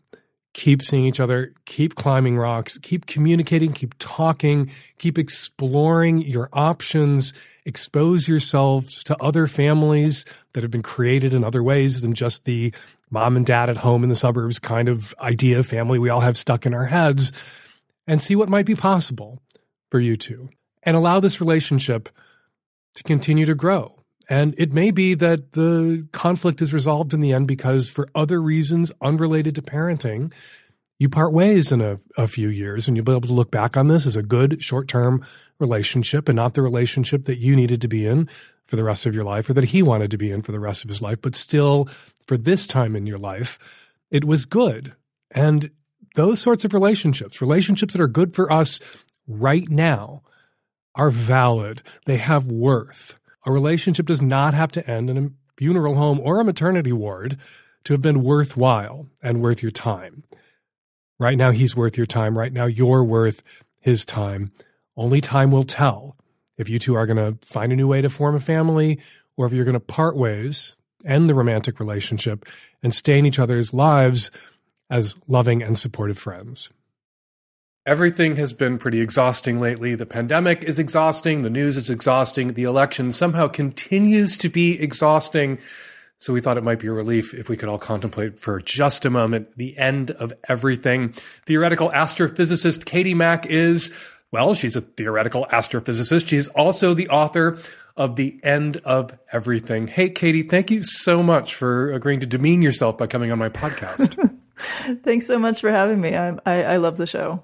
keep seeing each other, keep climbing rocks, keep communicating, keep talking, keep exploring your options, expose yourselves to other families that have been created in other ways than just the mom and dad at home in the suburbs kind of idea of family we all have stuck in our heads and see what might be possible for you two and allow this relationship to continue to grow. And it may be that the conflict is resolved in the end because, for other reasons unrelated to parenting, you part ways in a, a few years and you'll be able to look back on this as a good short term relationship and not the relationship that you needed to be in for the rest of your life or that he wanted to be in for the rest of his life, but still for this time in your life, it was good. And those sorts of relationships, relationships that are good for us right now, are valid. They have worth. A relationship does not have to end in a funeral home or a maternity ward to have been worthwhile and worth your time. Right now, he's worth your time. Right now, you're worth his time. Only time will tell if you two are going to find a new way to form a family or if you're going to part ways end the romantic relationship and stay in each other's lives as loving and supportive friends. Everything has been pretty exhausting lately. The pandemic is exhausting. The news is exhausting. The election somehow continues to be exhausting. So we thought it might be a relief if we could all contemplate for just a moment the end of everything. Theoretical astrophysicist Katie Mack is, well, she's a theoretical astrophysicist. She's also the author of The End of Everything. Hey, Katie, thank you so much for agreeing to demean yourself by coming on my podcast. Thanks so much for having me. I, I, I love the show.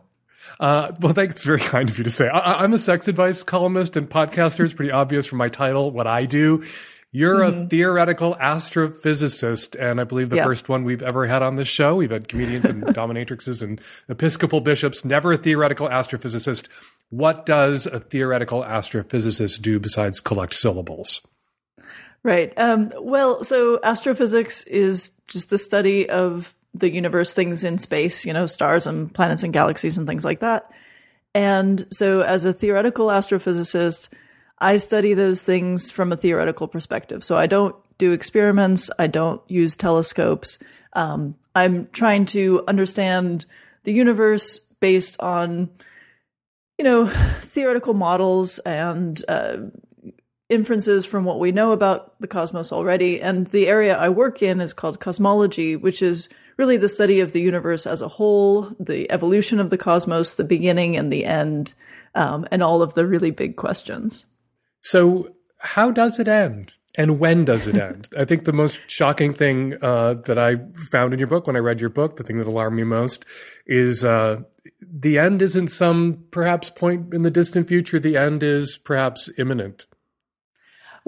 Uh, well, thanks. It's very kind of you to say. I, am a sex advice columnist and podcaster. It's pretty obvious from my title what I do. You're mm-hmm. a theoretical astrophysicist, and I believe the first one we've ever had on this show. We've had comedians and dominatrixes and Episcopal bishops, never a theoretical astrophysicist. What does a theoretical astrophysicist do besides collect syllables? Right. Um, well, so astrophysics is just the study of the universe, things in space, you know, stars and planets and galaxies and things like that. And so, as a theoretical astrophysicist, I study those things from a theoretical perspective. So, I don't do experiments, I don't use telescopes. Um, I'm trying to understand the universe based on, you know, theoretical models and uh, inferences from what we know about the cosmos already. And the area I work in is called cosmology, which is really the study of the universe as a whole, the evolution of the cosmos, the beginning and the end, um, and all of the really big questions. So, how does it end? And when does it end? I think the most shocking thing uh, that I found in your book when I read your book, the thing that alarmed me most, is uh, the end isn't some perhaps point in the distant future. The end is perhaps imminent.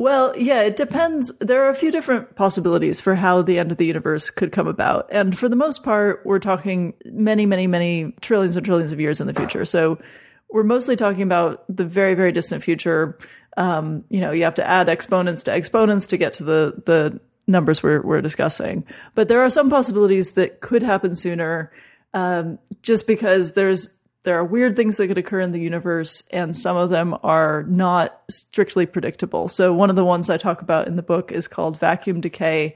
Well, yeah, it depends. There are a few different possibilities for how the end of the universe could come about. And for the most part, we're talking many, many, many trillions and trillions of years in the future. So we're mostly talking about the very, very distant future. Um, you know, you have to add exponents to exponents to get to the, the numbers we're, we're discussing. But there are some possibilities that could happen sooner, um, just because there's there are weird things that could occur in the universe, and some of them are not strictly predictable. So, one of the ones I talk about in the book is called vacuum decay,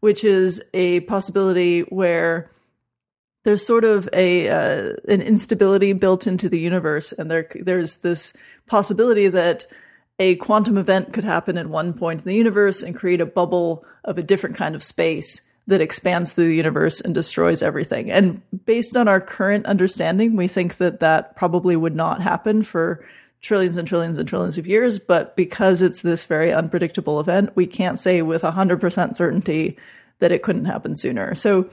which is a possibility where there's sort of a uh, an instability built into the universe, and there there's this possibility that a quantum event could happen at one point in the universe and create a bubble of a different kind of space that expands through the universe and destroys everything. And based on our current understanding, we think that that probably would not happen for trillions and trillions and trillions of years. But because it's this very unpredictable event, we can't say with 100% certainty that it couldn't happen sooner. So,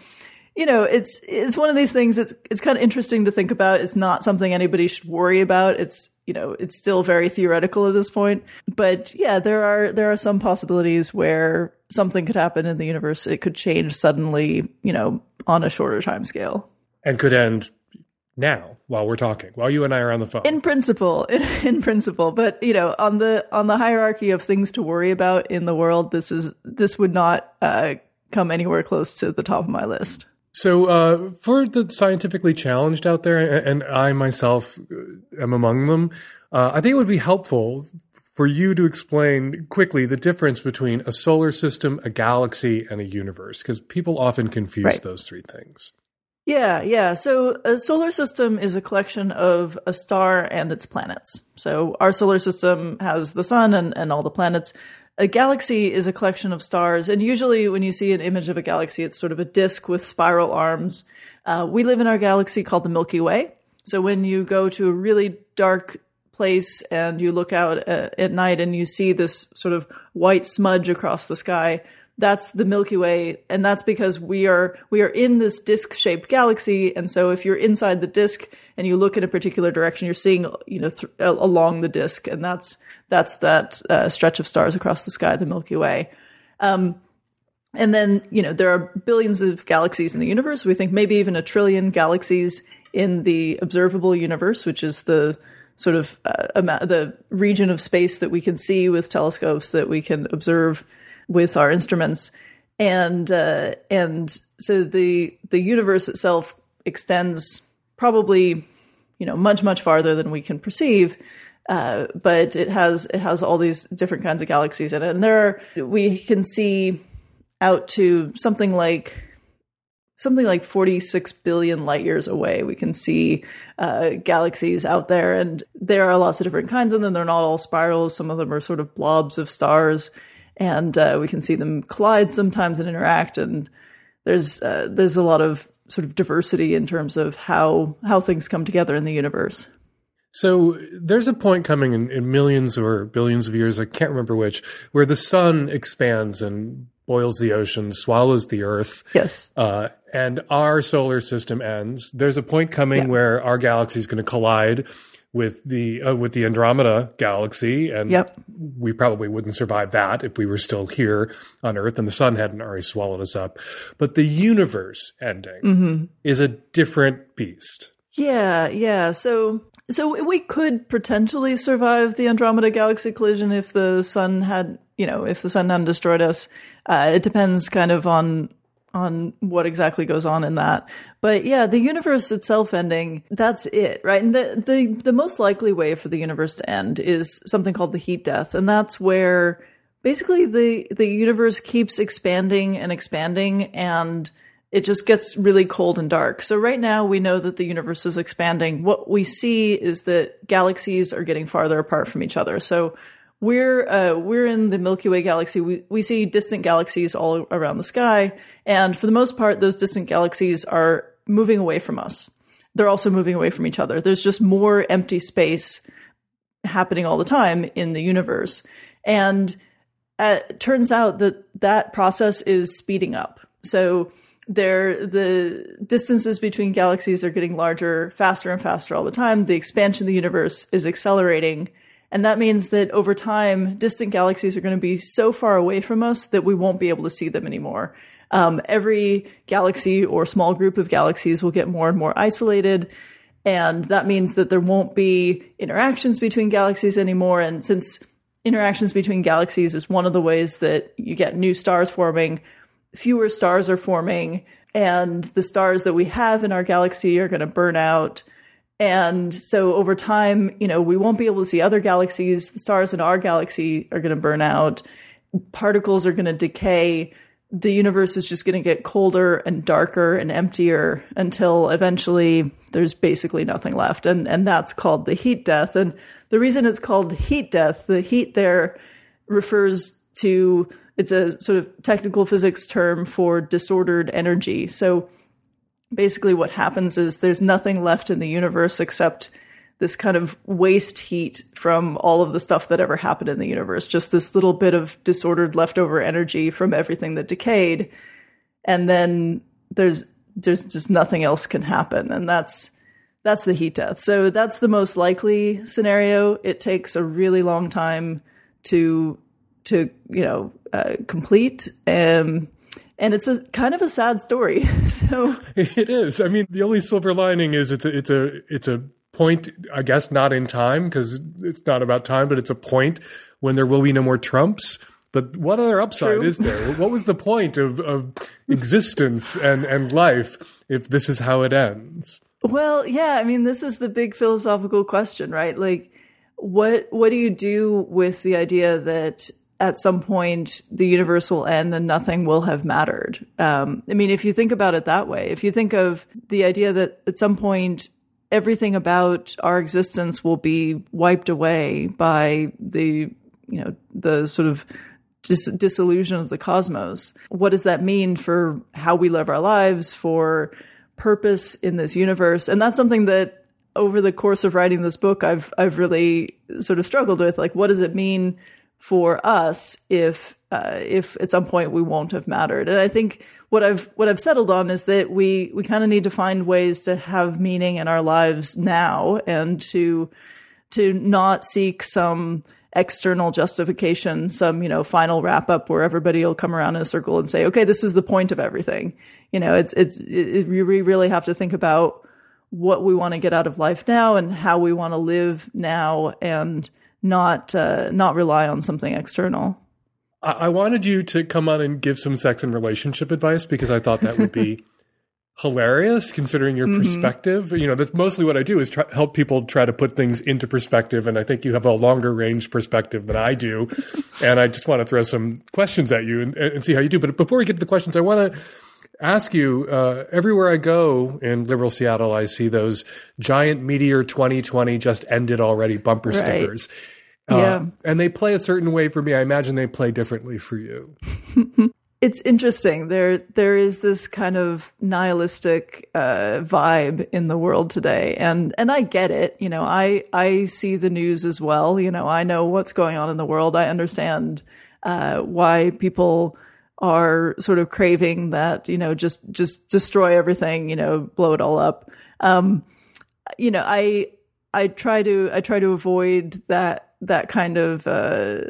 you know, it's it's one of these things. It's it's kind of interesting to think about. It's not something anybody should worry about. It's you know, it's still very theoretical at this point. But yeah, there are there are some possibilities where something could happen in the universe. It could change suddenly, you know, on a shorter time scale. And could end now while we're talking, while you and I are on the phone. In principle, in, in, principle, but you know, on the on the hierarchy of things to worry about in the world, this is this would not uh, come anywhere close to the top of my list. So, uh, for the scientifically challenged out there, and I myself am among them, uh, I think it would be helpful for you to explain quickly the difference between a solar system, a galaxy, and a universe, because people often confuse right. those three things. Yeah, yeah. So a solar system is a collection of a star and its planets. So our solar system has the sun and, and all the planets. A galaxy is a collection of stars. And usually when you see an image of a galaxy, it's sort of a disk with spiral arms. Uh, we live in our galaxy called the Milky Way. So when you go to a really dark place and you look out at, at night and you see this sort of white smudge across the sky, that's the Milky Way, and that's because we are we are in this disc-shaped galaxy, and so if you're inside the disk and you look in a particular direction, you're seeing you know th- along the disk, and that's that's that uh, stretch of stars across the sky, the Milky Way. Um, and then you know there are billions of galaxies in the universe. We think maybe even a trillion galaxies in the observable universe, which is the sort of uh, the region of space that we can see with telescopes that we can observe with our instruments and uh, and so the the universe itself extends probably you know much much farther than we can perceive uh, but it has it has all these different kinds of galaxies in it and there are we can see out to something like something like 46 billion light years away. We can see uh, galaxies out there, and there are lots of different kinds of them. They're not all spirals. Some of them are sort of blobs of stars, and uh, we can see them collide sometimes and interact. And there's uh, there's a lot of sort of diversity in terms of how how things come together in the universe. So there's a point coming in, in, millions or billions of years, I can't remember which, where the sun expands and boils the ocean, swallows the earth. Yes. Uh, and our solar system ends. There's a point coming yeah. where our galaxy is going to collide with the uh, with the Andromeda galaxy, and yep. we probably wouldn't survive that if we were still here on Earth and the sun hadn't already swallowed us up. But the universe ending mm-hmm. is a different beast. Yeah, yeah. So so we could potentially survive the Andromeda galaxy collision if the sun had, you know, if the sun hadn't destroyed us. Uh, it depends kind of on on what exactly goes on in that. But yeah, the universe itself ending, that's it, right? And the, the, the most likely way for the universe to end is something called the heat death. And that's where basically the, the universe keeps expanding and expanding and it just gets really cold and dark. So right now we know that the universe is expanding. What we see is that galaxies are getting farther apart from each other. So we're uh, we're in the Milky Way galaxy. We we see distant galaxies all around the sky, and for the most part, those distant galaxies are moving away from us. They're also moving away from each other. There's just more empty space happening all the time in the universe, and uh, it turns out that that process is speeding up. So there the distances between galaxies are getting larger faster and faster all the time the expansion of the universe is accelerating and that means that over time, distant galaxies are going to be so far away from us that we won't be able to see them anymore. Um, every galaxy or small group of galaxies will get more and more isolated. And that means that there won't be interactions between galaxies anymore. And since interactions between galaxies is one of the ways that you get new stars forming, fewer stars are forming. And the stars that we have in our galaxy are going to burn out and so over time, you know, we won't be able to see other galaxies. The stars in our galaxy are going to burn out. Particles are going to decay. The universe is just going to get colder and darker and emptier until eventually there's basically nothing left. And, and that's called the heat death. And the reason it's called heat death, the heat there refers to, it's a sort of technical physics term for disordered energy. So basically what happens is there's nothing left in the universe except this kind of waste heat from all of the stuff that ever happened in the universe, just this little bit of disordered leftover energy from everything that decayed. And then there's there's just nothing else can happen. And that's that's the heat death. So that's the most likely scenario. It takes a really long time to to you know uh, complete. Um, and it's a kind of a sad story. so it is. I mean, the only silver lining is it's a it's a it's a point. I guess not in time because it's not about time, but it's a point when there will be no more Trumps. But what other upside True. is there? What was the point of, of existence and, and life if this is how it ends? Well, yeah, I mean, this is the big philosophical question, right? Like, what what do you do with the idea that at some point the universe will end and nothing will have mattered. Um, I mean, if you think about it that way, if you think of the idea that at some point everything about our existence will be wiped away by the, you know, the sort of dis- disillusion of the cosmos, what does that mean for how we live our lives, for purpose in this universe? And that's something that over the course of writing this book, I've I've really sort of struggled with. Like, what does it mean for us if uh, if at some point we won't have mattered. And I think what I've what I've settled on is that we we kind of need to find ways to have meaning in our lives now and to to not seek some external justification, some you know final wrap up where everybody will come around in a circle and say, okay, this is the point of everything. You know, it's it's it, we really have to think about what we want to get out of life now and how we want to live now and not uh, not rely on something external. I-, I wanted you to come on and give some sex and relationship advice because I thought that would be hilarious considering your Mhm. perspective. You know, that's mostly what I do is try, help people try to put things into perspective. And I think you have a longer range perspective than I do. and I just want to throw some questions at you and, and see how you do. But before we get to the questions, I want to ask you uh, everywhere I go in liberal Seattle, I see those giant Meteor 2020 just ended already bumper Right. stickers. Uh, Yeah. And they play a certain way for me. I imagine they play differently for you. it's interesting. There there is this kind of nihilistic uh, vibe in the world today, and and I get it. You know, I I see the news as well. You know, I know what's going on in the world. I understand uh, why people are sort of craving that. You know, just just destroy everything. You know, blow it all up. Um, you know, I I try to I try to avoid that that kind of. Uh,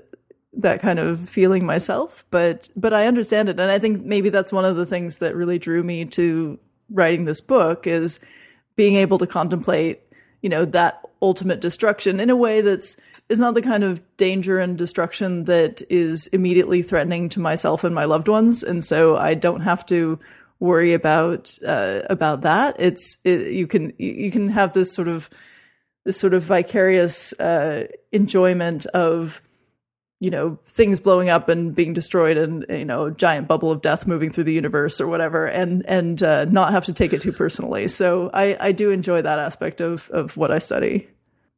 that kind of feeling myself but but i understand it and i think maybe that's one of the things that really drew me to writing this book is being able to contemplate you know that ultimate destruction in a way that's is not the kind of danger and destruction that is immediately threatening to myself and my loved ones. And so i don't have to worry about uh, about that. It's it, you can you can have this sort of this sort of vicarious uh, enjoyment of you know things blowing up and being destroyed and you know giant bubble of death moving through the universe or whatever and and uh, not have to take it too personally. So i i do enjoy that aspect of of what i study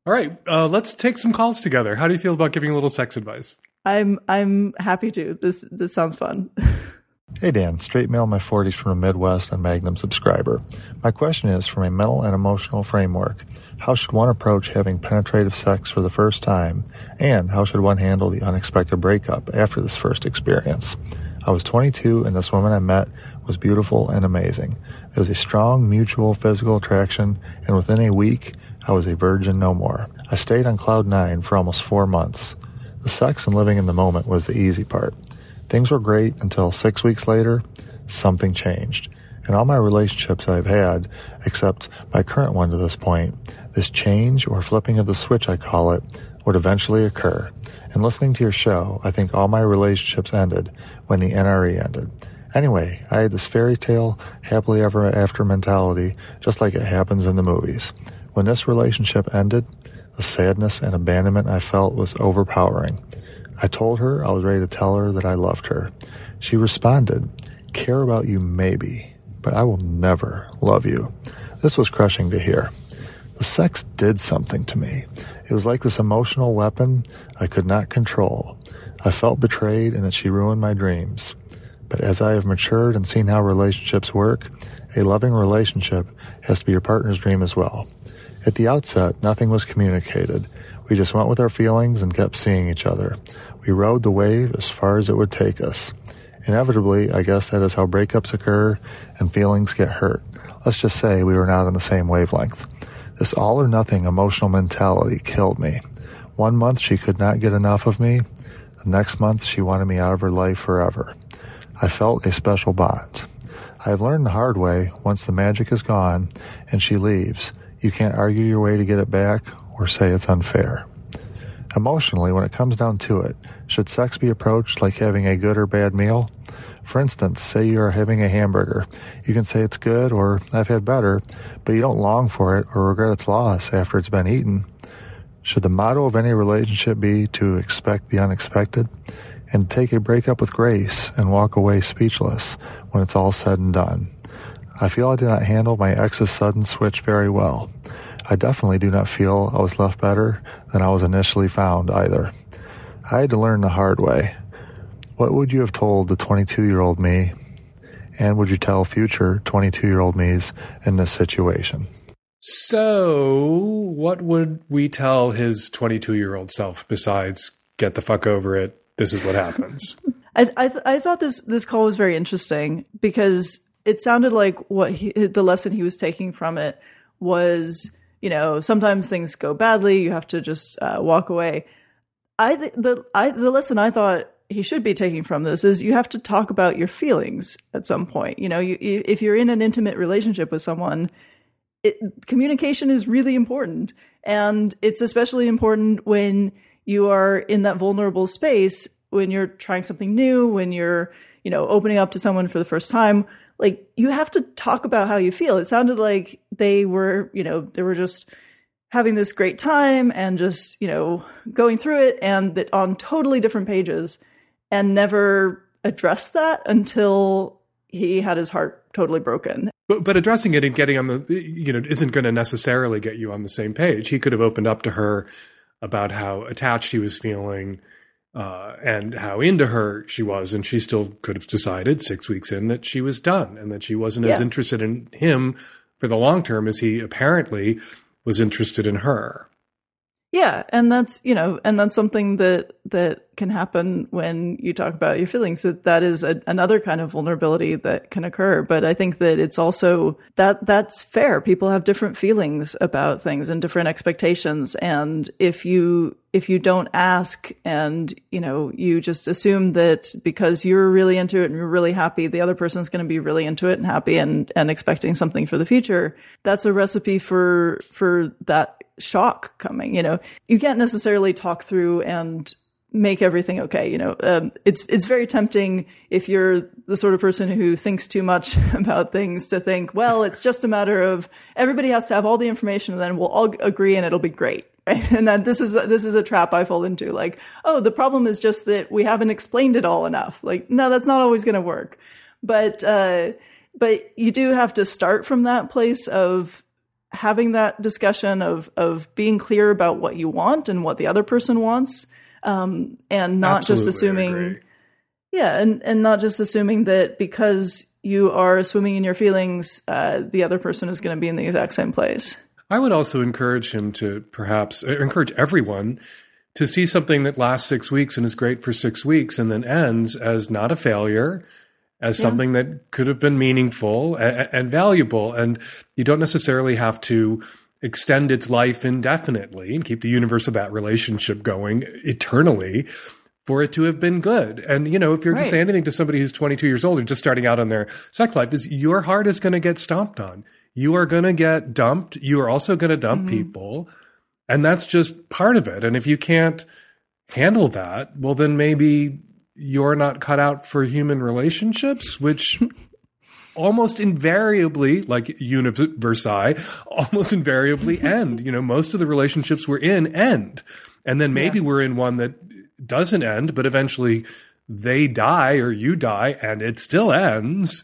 All right, uh, let's take some calls together. How do you feel about giving a little sex advice? i'm i'm happy to this this sounds fun Hey Dan, straight male in my 40s from the Midwest and Magnum subscriber. My question is from a mental and emotional framework, how should one approach having penetrative sex for the first time, and how should one handle the unexpected breakup after this first experience? I was 22 and this woman I met was beautiful and amazing. There was a strong mutual physical attraction, and within a week, I was a virgin no more. I stayed on cloud nine for almost four months. The sex and living in the moment was the easy part. Things were great until six weeks later, something changed. In all my relationships I've had, except my current one to this point, this change or flipping of the switch, I call it, would eventually occur. And listening to your show, I think all my relationships ended when the NRE ended. Anyway, I had this fairy tale, happily ever after mentality, just like it happens in the movies. When this relationship ended, the sadness and abandonment I felt was overpowering. I told her I was ready to tell her that I loved her. She responded, Care about you maybe, but I will never love you. This was crushing to hear. The sex did something to me. It was like this emotional weapon I could not control. I felt betrayed and that she ruined my dreams. But as I have matured and seen how relationships work, a loving relationship has to be your partner's dream as well. At the outset, nothing was communicated. We just went with our feelings and kept seeing each other. We rode the wave as far as it would take us. Inevitably, I guess that is how breakups occur and feelings get hurt. Let's just say we were not on the same wavelength. This all or nothing emotional mentality killed me. One month she could not get enough of me. The next month she wanted me out of her life forever. I felt a special bond. I have learned the hard way once the magic is gone and she leaves, you can't argue your way to get it back or say it's unfair. Emotionally, when it comes down to it, should sex be approached like having a good or bad meal? For instance, say you are having a hamburger. You can say it's good or I've had better, but you don't long for it or regret its loss after it's been eaten. Should the motto of any relationship be to expect the unexpected and take a breakup with grace and walk away speechless when it's all said and done? I feel I did not handle my ex's sudden switch very well. I definitely do not feel I was left better than I was initially found either. I had to learn the hard way. What would you have told the 22 year old me? And would you tell future 22 year old me's in this situation? So, what would we tell his 22 year old self besides get the fuck over it? This is what happens. I I, th- I thought this this call was very interesting because it sounded like what he, the lesson he was taking from it was you know sometimes things go badly you have to just uh, walk away. I th- the I the lesson I thought he should be taking from this is you have to talk about your feelings at some point. You know, you, if you're in an intimate relationship with someone, it, communication is really important, and it's especially important when you are in that vulnerable space when you're trying something new, when you're you know opening up to someone for the first time. like you have to talk about how you feel. It sounded like they were, you know, they were just having this great time and just, you know, going through it and that on totally different pages and never addressed that until he had his heart totally broken. But, but addressing it and getting on the, you know, isn't going to necessarily get you on the same page. He could have opened up to her about how attached he was feeling uh, and how into her she was. And she still could have decided six weeks in that she was done and that she wasn't Yeah. as interested in him for the long term as he apparently was interested in her. Yeah, and that's you know, and that's something that that can happen when you talk about your feelings. That that is a, another kind of vulnerability that can occur. But I think that it's also that that's fair. People have different feelings about things and different expectations. And if you if you don't ask and you know you just assume that because you're really into it and you're really happy, the other person's going to be really into it and happy and and expecting something for the future. That's a recipe for for that shock coming you know? You can't necessarily talk through and make everything okay you know? Um, it's it's very tempting if you're the sort of person who thinks too much about things to think well it's just a matter of everybody has to have all the information and then we'll all agree and it'll be great right? And this is this is a trap i fall into like oh the problem is just that we haven't explained it all enough. Like no that's not always going to work. But uh but you do have to start from that place of having that discussion of of being clear about what you want and what the other person wants um and not just Absolutely, I assuming yeah and and not just assuming that because you are swimming in your feelings uh the other person is going to be in the exact same place. I would also encourage him to perhaps uh, encourage everyone to see something that lasts six weeks and is great for six weeks and then ends as not a failure, as Yeah. something that could have been meaningful and, and valuable. And you don't necessarily have to extend its life indefinitely and keep the universe of that relationship going eternally for it to have been good. And, you know, if you're to say anything to somebody who's 22 years old or just starting out on their sex life, is your heart is going to get stomped on. You are going to get dumped. You are also going to dump mm-hmm. people. And that's just part of it. And if you can't handle that, well, then maybe you're not cut out for human relationships, which almost invariably, like Versailles, almost invariably end. You know, most of the relationships we're in end. And then maybe we're in one that doesn't end, but eventually they die or you die and it still ends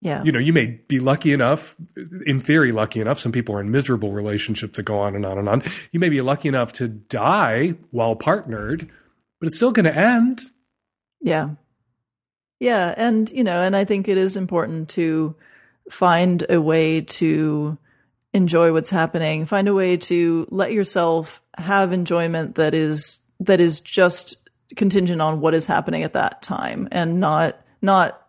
yeah you know, you may be lucky enough, in theory, lucky enough. Some people are in miserable relationships that go on and on and on. You may be lucky enough to die while partnered, but it's still going to end. Yeah. Yeah. And, you know, and I think it is important to find a way to enjoy what's happening, find a way to let yourself have enjoyment that is, that is just contingent on what is happening at that time and not, not,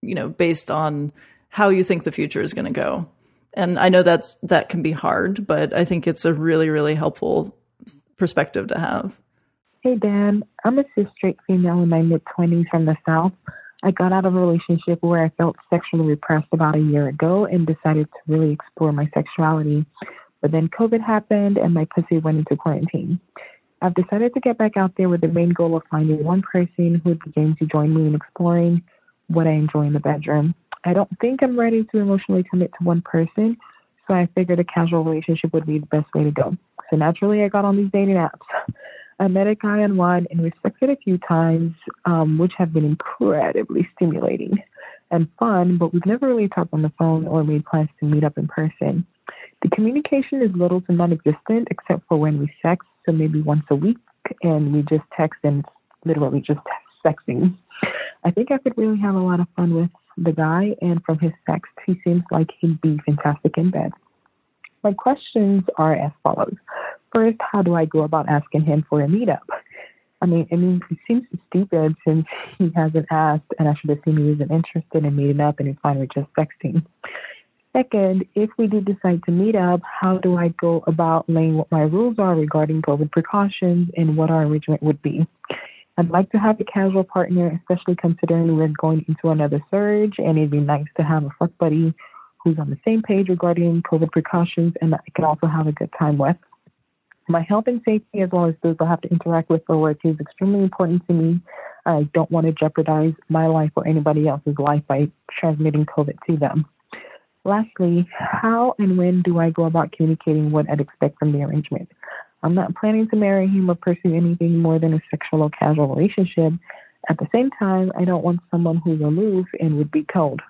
you know, based on how you think the future is going to go. And I know that's, that can be hard, but I think it's a really, really helpful perspective to have. Hey, Dan. I'm a cis straight female in my mid 20s from the South. I got out of a relationship where I felt sexually repressed about a year ago and decided to really explore my sexuality. But then COVID happened and my pussy went into quarantine. I've decided to get back out there with the main goal of finding one person who would be game to join me in exploring what I enjoy in the bedroom. I don't think I'm ready to emotionally commit to one person, so I figured a casual relationship would be the best way to go. So naturally, I got on these dating apps. I met a guy on one and we sexed a few times, um, which have been incredibly stimulating and fun, but we've never really talked on the phone or made plans to meet up in person. The communication is little to non existent except for when we sex, so maybe once a week, and we just text and literally just sexing. I think I could really have a lot of fun with the guy, and from his text, he seems like he'd be fantastic in bed. My questions are as follows. First, how do I go about asking him for a meetup? I mean, I mean, it seems stupid since he hasn't asked, and I should assume he isn't interested in meeting up, and it's fine with just texting. Second, if we do decide to meet up, how do I go about laying what my rules are regarding COVID precautions and what our arrangement would be? I'd like to have a casual partner, especially considering we're going into another surge, and it'd be nice to have a fuck buddy who's on the same page regarding COVID precautions and that I can also have a good time with. My health and safety, as well as those I have to interact with for work, is extremely important to me. I don't want to jeopardize my life or anybody else's life by transmitting COVID to them. Lastly, how and when do I go about communicating what I'd expect from the arrangement? I'm not planning to marry him or pursue anything more than a sexual or casual relationship. At the same time, I don't want someone who's aloof and would be cold.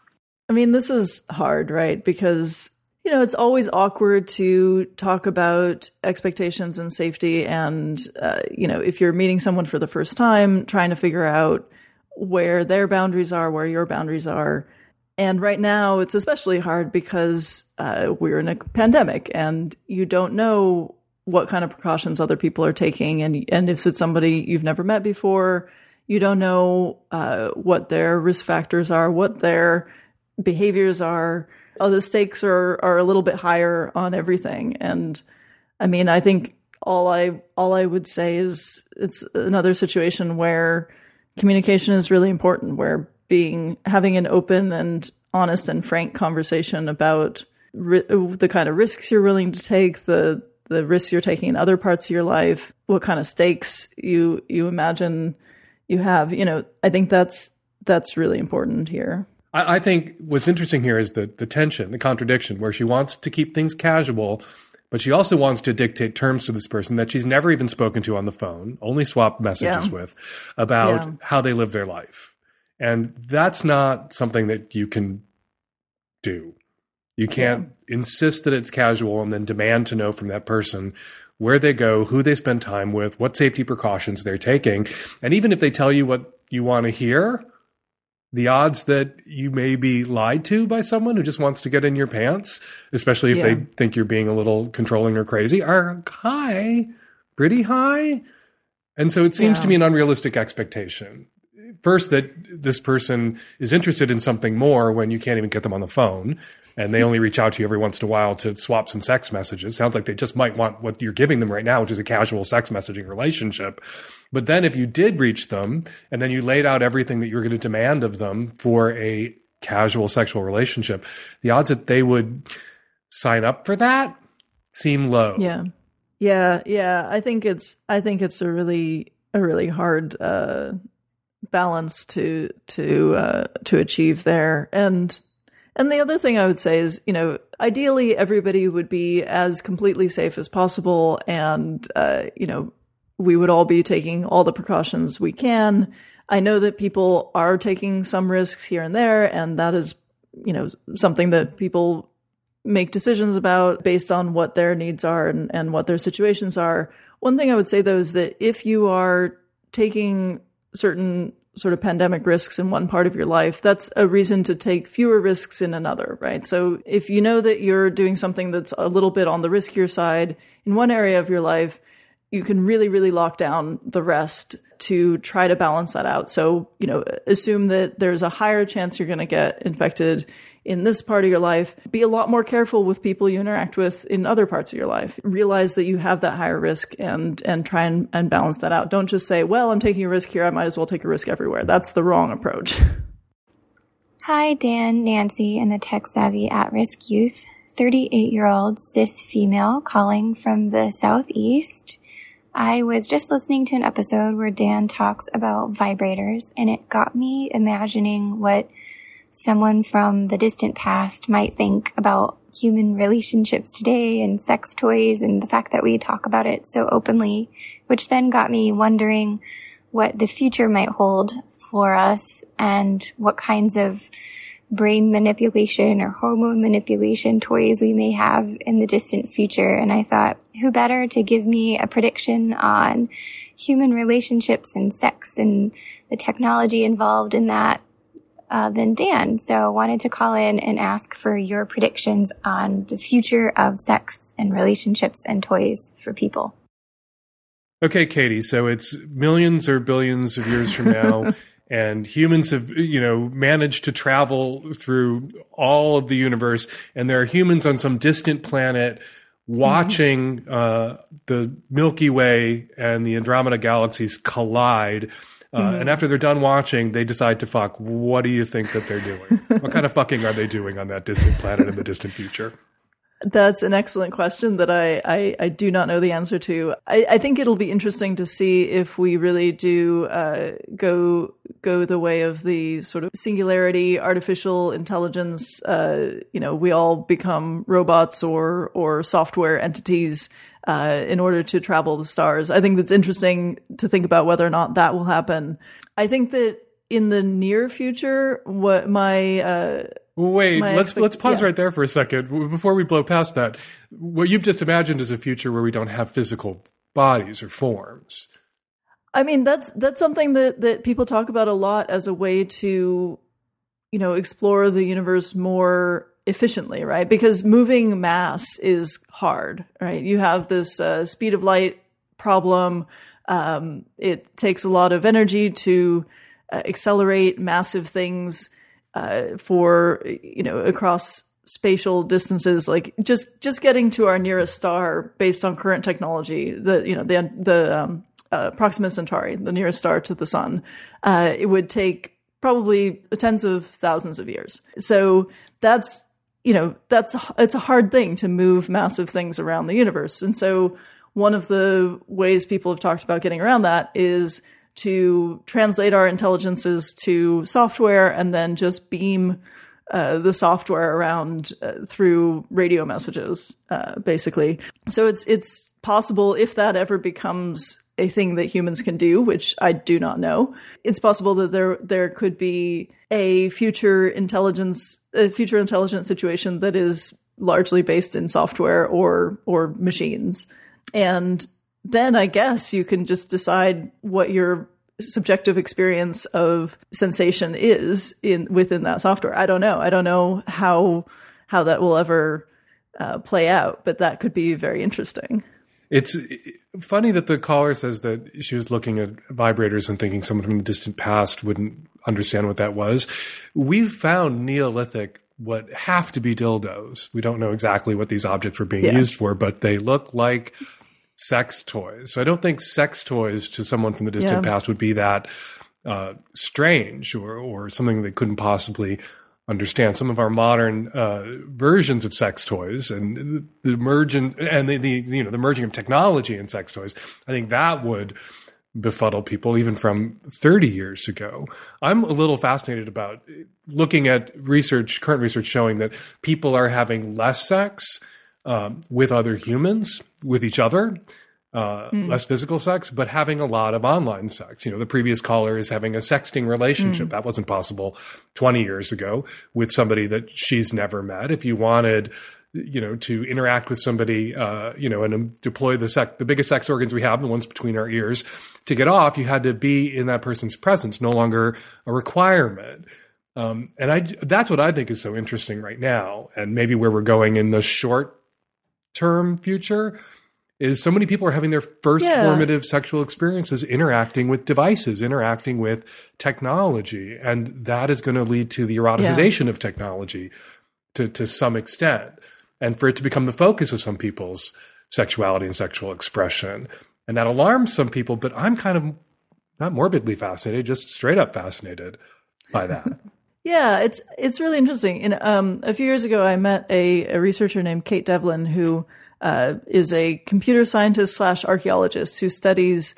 I mean, this is hard, right? Because, you know, it's always awkward to talk about expectations and safety. And, uh, you know, if you're meeting someone for the first time, trying to figure out where their boundaries are, where your boundaries are. And right now, it's especially hard because uh, we're in a pandemic and you don't know what kind of precautions other people are taking. And, and if it's somebody you've never met before, you don't know uh, what their risk factors are, what their behaviors are. Oh, the stakes are are a little bit higher on everything. And I mean, I think all I all I would say is it's another situation where communication is really important. Where being having an open and honest and frank conversation about ri- the kind of risks you're willing to take, the the risks you're taking in other parts of your life, what kind of stakes you you imagine you have. You know, I think that's that's really important here. I, I think what's interesting here is the the tension, the contradiction, where she wants to keep things casual, but she also wants to dictate terms to this person that she's never even spoken to on the phone, only swapped messages Yeah. with, about Yeah. how they live their life. And that's not something that you can do. You can't insist that it's casual and then demand to know from that person where they go, who they spend time with, what safety precautions they're taking. And even if they tell you what you want to hear, the odds that you may be lied to by someone who just wants to get in your pants, especially if Yeah. they think you're being a little controlling or crazy, are high, pretty high. And so it seems Yeah. to me an unrealistic expectation. First, that this person is interested in something more when you can't even get them on the phone and they only reach out to you every once in a while to swap some sex messages. Sounds like they just might want what you're giving them right now, which is a casual sex messaging relationship. But then if you did reach them and then you laid out everything that you're going to demand of them for a casual sexual relationship, the odds that they would sign up for that seem low. Yeah. Yeah, yeah. I think it's I think it's a really a really hard uh balance to to uh to achieve there. And and the other thing I would say is, you know, ideally everybody would be as completely safe as possible and uh, you know, we would all be taking all the precautions we can. I know that people are taking some risks here and there, and that is, you know, something that people make decisions about based on what their needs are and, and what their situations are. One thing I would say though is that if you are taking certain sort of pandemic risks in one part of your life, that's a reason to take fewer risks in another, right? So if you know that you're doing something that's a little bit on the riskier side in one area of your life, you can really, really lock down the rest to try to balance that out. So, you know, assume that there's a higher chance you're going to get infected in this part of your life. Be a lot more careful with people you interact with in other parts of your life. Realize that you have that higher risk and and try and, and balance that out. Don't just say, well, I'm taking a risk here, I might as well take a risk everywhere. That's the wrong approach. Hi, Dan, Nancy, and the tech savvy at risk youth. 38 year old cis female calling from the southeast. I was just listening to an episode where Dan talks about vibrators, and it got me imagining what someone from the distant past might think about human relationships today and sex toys and the fact that we talk about it so openly, which then got me wondering what the future might hold for us and what kinds of brain manipulation or hormone manipulation toys we may have in the distant future. And I thought, who better to give me a prediction on human relationships and sex and the technology involved in that uh, than Dan. So I wanted to call in and ask for your predictions on the future of sex and relationships and toys for people. Okay, Katie. So it's millions or billions of years from now, and humans have, you know, managed to travel through all of the universe, and there are humans on some distant planet watching uh, the Milky Way and the Andromeda galaxies collide. Uh, Mhm. And after they're done watching, they decide to fuck. What do you think that they're doing? what kind of fucking are they doing on that distant planet in the distant future? That's an excellent question that I, I, I, do not know the answer to. I, I, think it'll be interesting to see if we really do uh, go go the way of the sort of singularity, artificial intelligence. Uh, you know, we all become robots or or software entities uh, in order to travel the stars. I think that's interesting to think about whether or not that will happen. I think that in the near future, what my uh, Wait, let's expect- let's pause yeah. right there for a second before we blow past that. What you've just imagined is a future where we don't have physical bodies or forms. I mean, that's that's something that that people talk about a lot as a way to, you know, explore the universe more efficiently, right? Because moving mass is hard, right? You have this uh, speed of light problem. Um, it takes a lot of energy to uh, accelerate massive things uh, for you know across spatial distances like just just getting to our nearest star based on current technology the you know the the um, uh, Proxima Centauri the nearest star to the sun uh, it would take probably tens of thousands of years so that's you know that's it's a hard thing to move massive things around the universe and so one of the ways people have talked about getting around that is to translate our intelligences to software and then just beam uh, the software around uh, through radio messages, uh, basically. So it's it's possible if that ever becomes a thing that humans can do, which I do not know. It's possible that there there could be a future intelligence, a future intelligent situation that is largely based in software or or machines, and then I guess you can just decide what your subjective experience of sensation is in within that software. I don't know. I don't know how how that will ever uh, play out, but that could be very interesting. It's funny that the caller says that she was looking at vibrators and thinking someone from the distant past wouldn't understand what that was. We found Neolithic what have to be dildos. We don't know exactly what these objects were being yeah. used for, but they look like sex toys. So I don't think sex toys to someone from the distant yeah. past would be that uh, strange or, or something they couldn't possibly understand. Some of our modern uh, versions of sex toys and the merging and the, the you know the merging of technology and sex toys, I think that would befuddle people even from 30 years ago. I'm a little fascinated about looking at research, current research showing that people are having less sex um, with other humans, with each other, uh, mm. less physical sex, but having a lot of online sex. You know, the previous caller is having a sexting relationship. Mm. That wasn't possible 20 years ago with somebody that she's never met. If you wanted, you know, to interact with somebody, uh, you know, and deploy the sex, the biggest sex organs we have, the ones between our ears, to get off, you had to be in that person's presence, no longer a requirement. Um, and I, that's what I think is so interesting right now, and maybe where we're going in the short term future is so many people are having their first yeah. formative sexual experiences interacting with devices, interacting with technology. And that is going to lead to the eroticization yeah. of technology to, to some extent. And for it to become the focus of some people's sexuality and sexual expression. And that alarms some people, but I'm kind of not morbidly fascinated, just straight up fascinated by that. Yeah, it's it's really interesting. And um, a few years ago, I met a, a researcher named Kate Devlin, who uh, is a computer scientist slash archaeologist who studies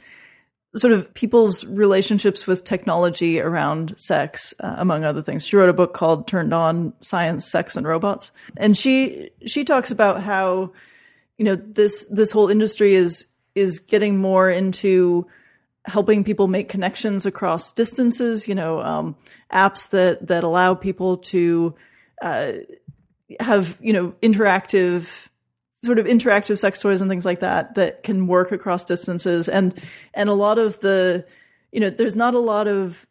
sort of people's relationships with technology around sex, uh, among other things. She wrote a book called "Turned On: Science, Sex, and Robots," and she she talks about how you know this this whole industry is is getting more into helping people make connections across distances. You know, um, apps that that allow people to uh, have you know interactive sort of interactive sex toys and things like that that can work across distances and and a lot of the you know there's not a lot of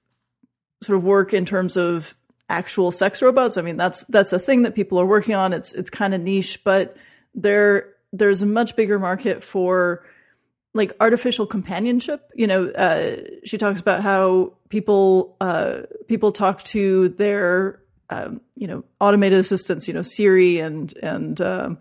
sort of work in terms of actual sex robots i mean that's that's a thing that people are working on it's it's kind of niche but there there's a much bigger market for like artificial companionship. You know, uh, she talks about how people uh, people talk to their um, you know automated assistants. You know, Siri and and um,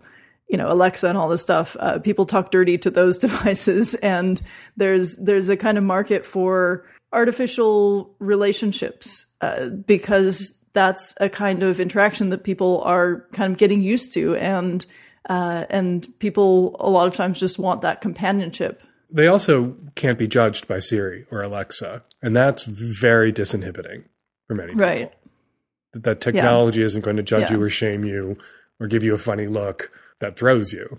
you know Alexa and all this stuff. Uh, people talk dirty to those devices, and there's there's a kind of market for artificial relationships uh, because that's a kind of interaction that people are kind of getting used to and Uh, and people a lot of times just want that companionship. They also can't be judged by Siri or Alexa, and that's very disinhibiting for many people. Right. That, that technology Yeah. isn't going to judge Yeah. you or shame you or give you a funny look that throws you.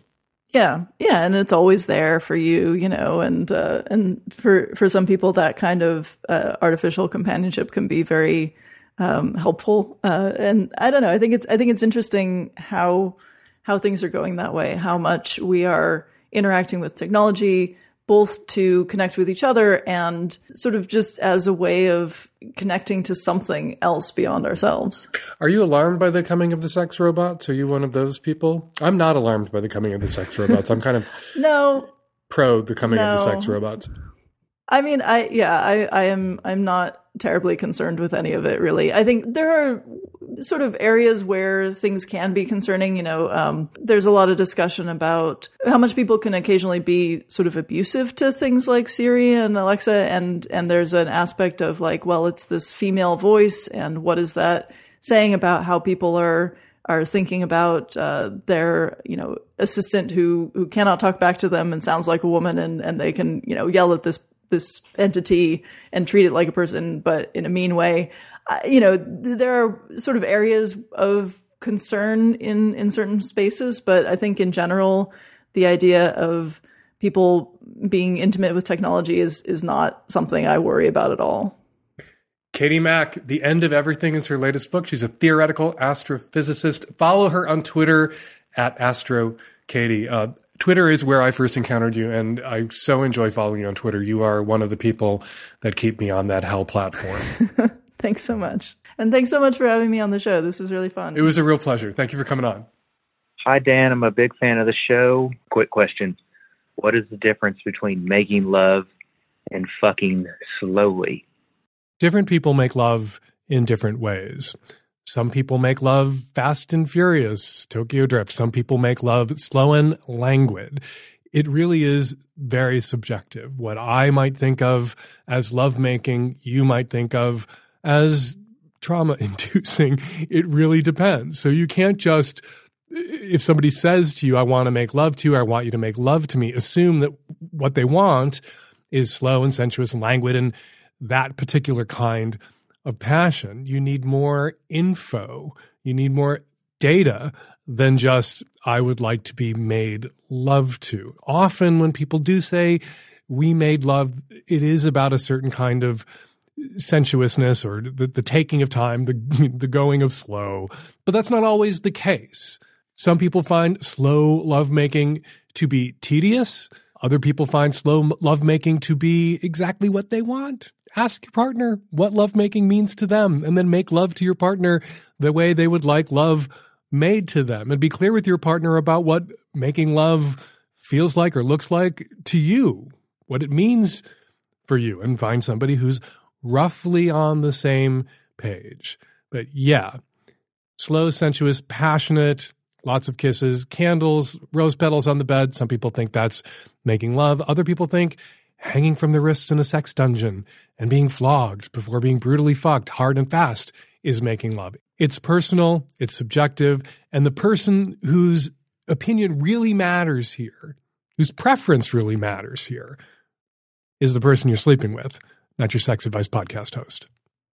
Yeah, yeah, and it's always there for you, you know, and uh, and for for some people that kind of uh, artificial companionship can be very um, helpful. Uh, and I don't know, I think it's I think it's interesting how how things are going that way, how much we are interacting with technology both to connect with each other and sort of just as a way of connecting to something else beyond ourselves. Are you alarmed by the coming of the sex robots? Are you one of those people? I'm not alarmed by the coming of the sex robots. I'm kind of No, pro the coming of the sex robots. I mean, I yeah, I I am I'm not terribly concerned with any of it really. I think there are sort of areas where things can be concerning. You know, um, there's a lot of discussion about how much people can occasionally be sort of abusive to things like Siri and Alexa, and and there's an aspect of like, well, it's this female voice, and what is that saying about how people are are thinking about uh, their you know assistant who who cannot talk back to them and sounds like a woman and and they can you know yell at this this entity and treat it like a person but in a mean way uh, you know th- there are sort of areas of concern in in certain spaces but i think in general the idea of people being intimate with technology is is not something i worry about at all Katie Mack, The End of Everything is her latest book. She's a theoretical astrophysicist. Follow her on Twitter at Astro Katie. Uh, Twitter is where I first encountered you, and I so enjoy following you on Twitter. You are one of the people that keep me on that hell platform. thanks so much and thanks so much for having me on the show this was really fun it was a real pleasure. Thank you for coming on. Hi, Dan. I'm a big fan of the show. Quick question. What is the difference between making love and fucking slowly? Different people make love in different ways. Some people make love fast and furious, Tokyo Drift. Some people make love slow and languid. It really is very subjective. What I might think of as lovemaking, you might think of as trauma inducing. It really depends. So you can't just, if somebody says to you, I want to make love to you, I want you to make love to me, assume that what they want is slow and sensuous and languid and that particular kind of passion. You need more info. You need more data than just, I would like to be made love to. Often when people do say, we made love, it is about a certain kind of sensuousness or the, the taking of time, the, the going of slow. But that's not always the case. Some people find slow lovemaking to be tedious. Other people find slow lovemaking to be exactly what they want. Ask your partner what lovemaking means to them and then make love to your partner the way they would like love made to them. And be clear with your partner about what making love feels like or looks like to you, what it means for you, and find somebody who's roughly on the same page. But yeah, slow, sensuous, passionate, lots of kisses, candles, rose petals on the bed. Some people think that's making love. Other people think hanging from the wrists in a sex dungeon and being flogged before being brutally fucked hard and fast is making love. It's personal, it's subjective, and the person whose opinion really matters here, whose preference really matters here, is the person you're sleeping with, not your sex advice podcast host.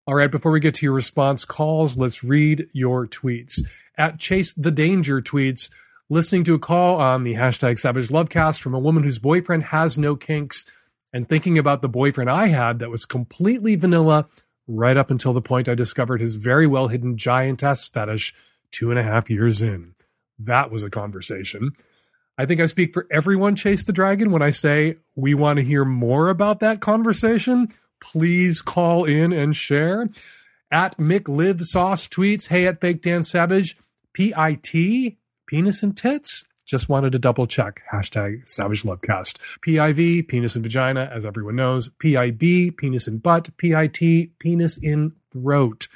All right, before we get to your response calls, let's read your tweets. At Chase the Danger tweets, listening to a call on the hashtag Savage Lovecast from a woman whose boyfriend has no kinks and thinking about the boyfriend I had that was completely vanilla right up until the point I discovered his very well hidden giantess fetish two and a half years in. That was a conversation. I think I speak for everyone, Chase the Dragon, when I say we want to hear more about that conversation. Please call in and share. At Mick Sauce tweets, hey, at Fake Dan Savage, P-I-T, penis and tits. Just wanted to double check. Hashtag Savage Lovecast. PIV, penis and vagina, as everyone knows. PIB, penis and butt. PIT, penis in throat.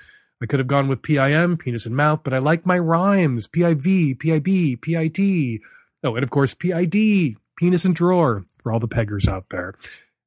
I could have gone with PIM, penis in mouth, but I like my rhymes. PIV, PIB, PIT. Oh, and of course, PID, penis and drawer, for all the peggers out there.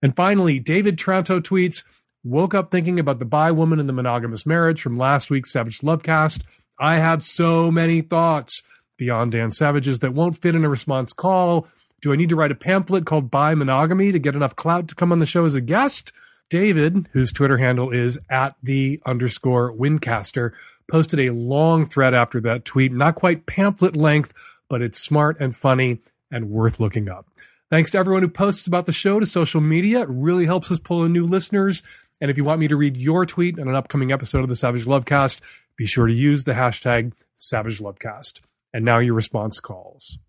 And finally, David Tranto tweets, woke up thinking about the bi woman in the monogamous marriage from last week's Savage Lovecast. I have so many thoughts beyond Dan Savages that won't fit in a response call? Do I need to write a pamphlet called Bi Monogamy to get enough clout to come on the show as a guest? David, whose Twitter handle is at the underscore windcaster, posted a long thread after that tweet, not quite pamphlet length, but it's smart and funny and worth looking up. Thanks to everyone who posts about the show to social media. It really helps us pull in new listeners. And if you want me to read your tweet on an upcoming episode of the Savage Lovecast, be sure to use the hashtag Savage Lovecast. And now your response calls.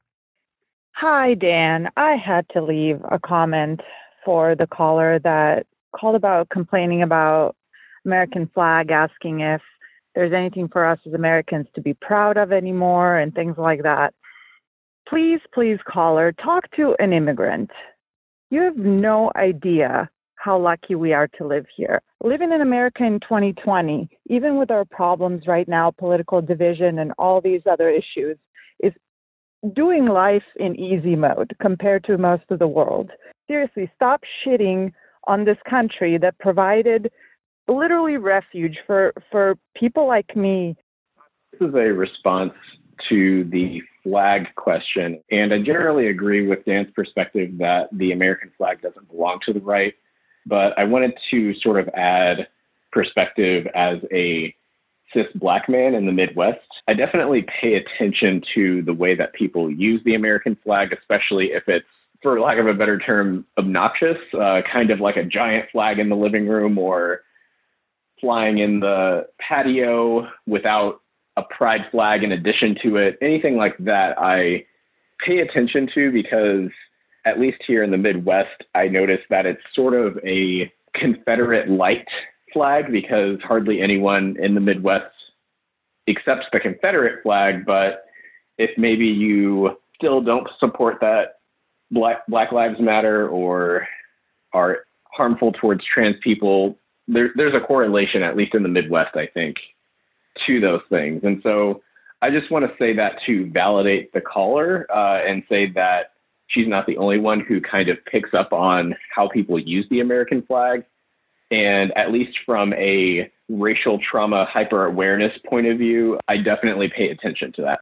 Hi, Dan. I had to leave a comment for the caller that called about complaining about American flag, asking if there's anything for us as Americans to be proud of anymore and things like that. Please, please, caller, talk to an immigrant. You have no idea how lucky we are to live here. Living in America in 2020, even with our problems right now, political division and all these other issues, is doing life in easy mode compared to most of the world. Seriously, stop shitting on this country that provided literally refuge for, for people like me. This is a response to the flag question. And I generally agree with Dan's perspective that the American flag doesn't belong to the right but I wanted to sort of add perspective as a cis black man in the Midwest. I definitely pay attention to the way that people use the American flag, especially if it's, for lack of a better term, obnoxious, uh, kind of like a giant flag in the living room or flying in the patio without a pride flag in addition to it. Anything like that, I pay attention to because at least here in the Midwest, I noticed that it's sort of a Confederate light flag because hardly anyone in the Midwest accepts the Confederate flag. But if maybe you still don't support that Black Black Lives Matter or are harmful towards trans people, there, there's a correlation, at least in the Midwest, I think, to those things. And so I just want to say that to validate the caller uh, and say that she's not the only one who kind of picks up on how people use the American flag. And at least from a racial trauma hyper awareness point of view, I definitely pay attention to that.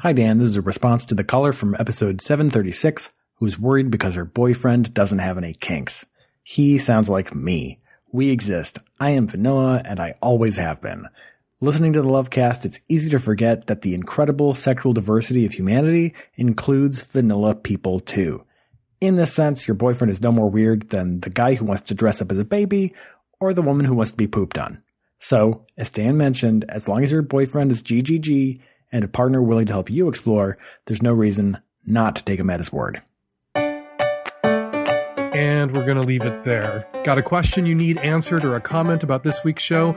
Hi, Dan. This is a response to the caller from episode 736 who's worried because her boyfriend doesn't have any kinks. He sounds like me. We exist. I am vanilla and I always have been. Listening to the Lovecast, it's easy to forget that the incredible sexual diversity of humanity includes vanilla people too. In this sense, your boyfriend is no more weird than the guy who wants to dress up as a baby or the woman who wants to be pooped on. So, as Dan mentioned, as long as your boyfriend is GGG and a partner willing to help you explore, there's no reason not to take him at his word. And we're going to leave it there. Got a question you need answered or a comment about this week's show?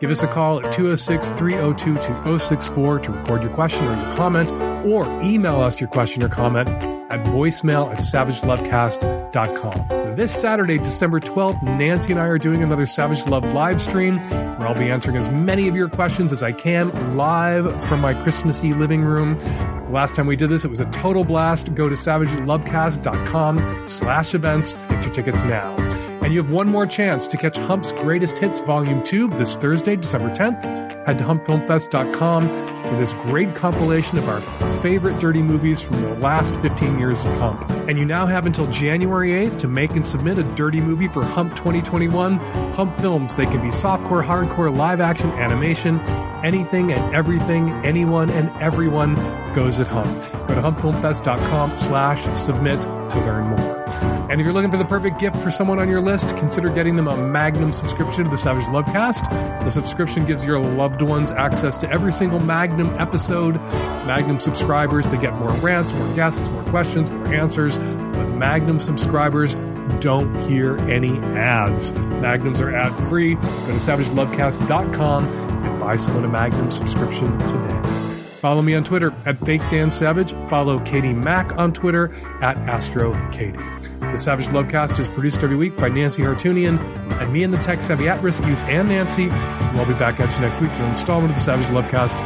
Give us a call at 206 302 2064 to record your question or your comment, or email us your question or comment at voicemail at savagelovecast.com. This Saturday, December 12th, Nancy and I are doing another Savage Love live stream where I'll be answering as many of your questions as I can live from my Christmassy living room. last time we did this, it was a total blast. Go to savagelovecast.com slash events. Get your tickets now. And you have one more chance to catch Hump's Greatest Hits Volume 2 this Thursday, December 10th. Head to humpfilmfest.com for this great compilation of our favorite dirty movies from the last 15 years of Hump. And you now have until January 8th to make and submit a dirty movie for Hump 2021. Hump Films, they can be softcore, hardcore, live action, animation, anything and everything, anyone and everyone goes at Hump. Go to humpfilmfest.com slash submit to learn more. And if you're looking for the perfect gift for someone on your list, consider getting them a Magnum subscription to the Savage Lovecast. The subscription gives your loved ones access to every single Magnum episode. Magnum subscribers, they get more rants, more guests, more questions, more answers. But Magnum subscribers don't hear any ads. Magnums are ad free. Go to savagelovecast.com and buy someone a Magnum subscription today. Follow me on Twitter at Fake Dan Savage. Follow Katie Mack on Twitter at Astro Katie. The Savage Lovecast is produced every week by Nancy Hartunian and me and the tech savvy at risk youth and Nancy. We'll be back at you next week for an installment of the Savage Lovecast.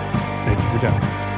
Thank you for downloading.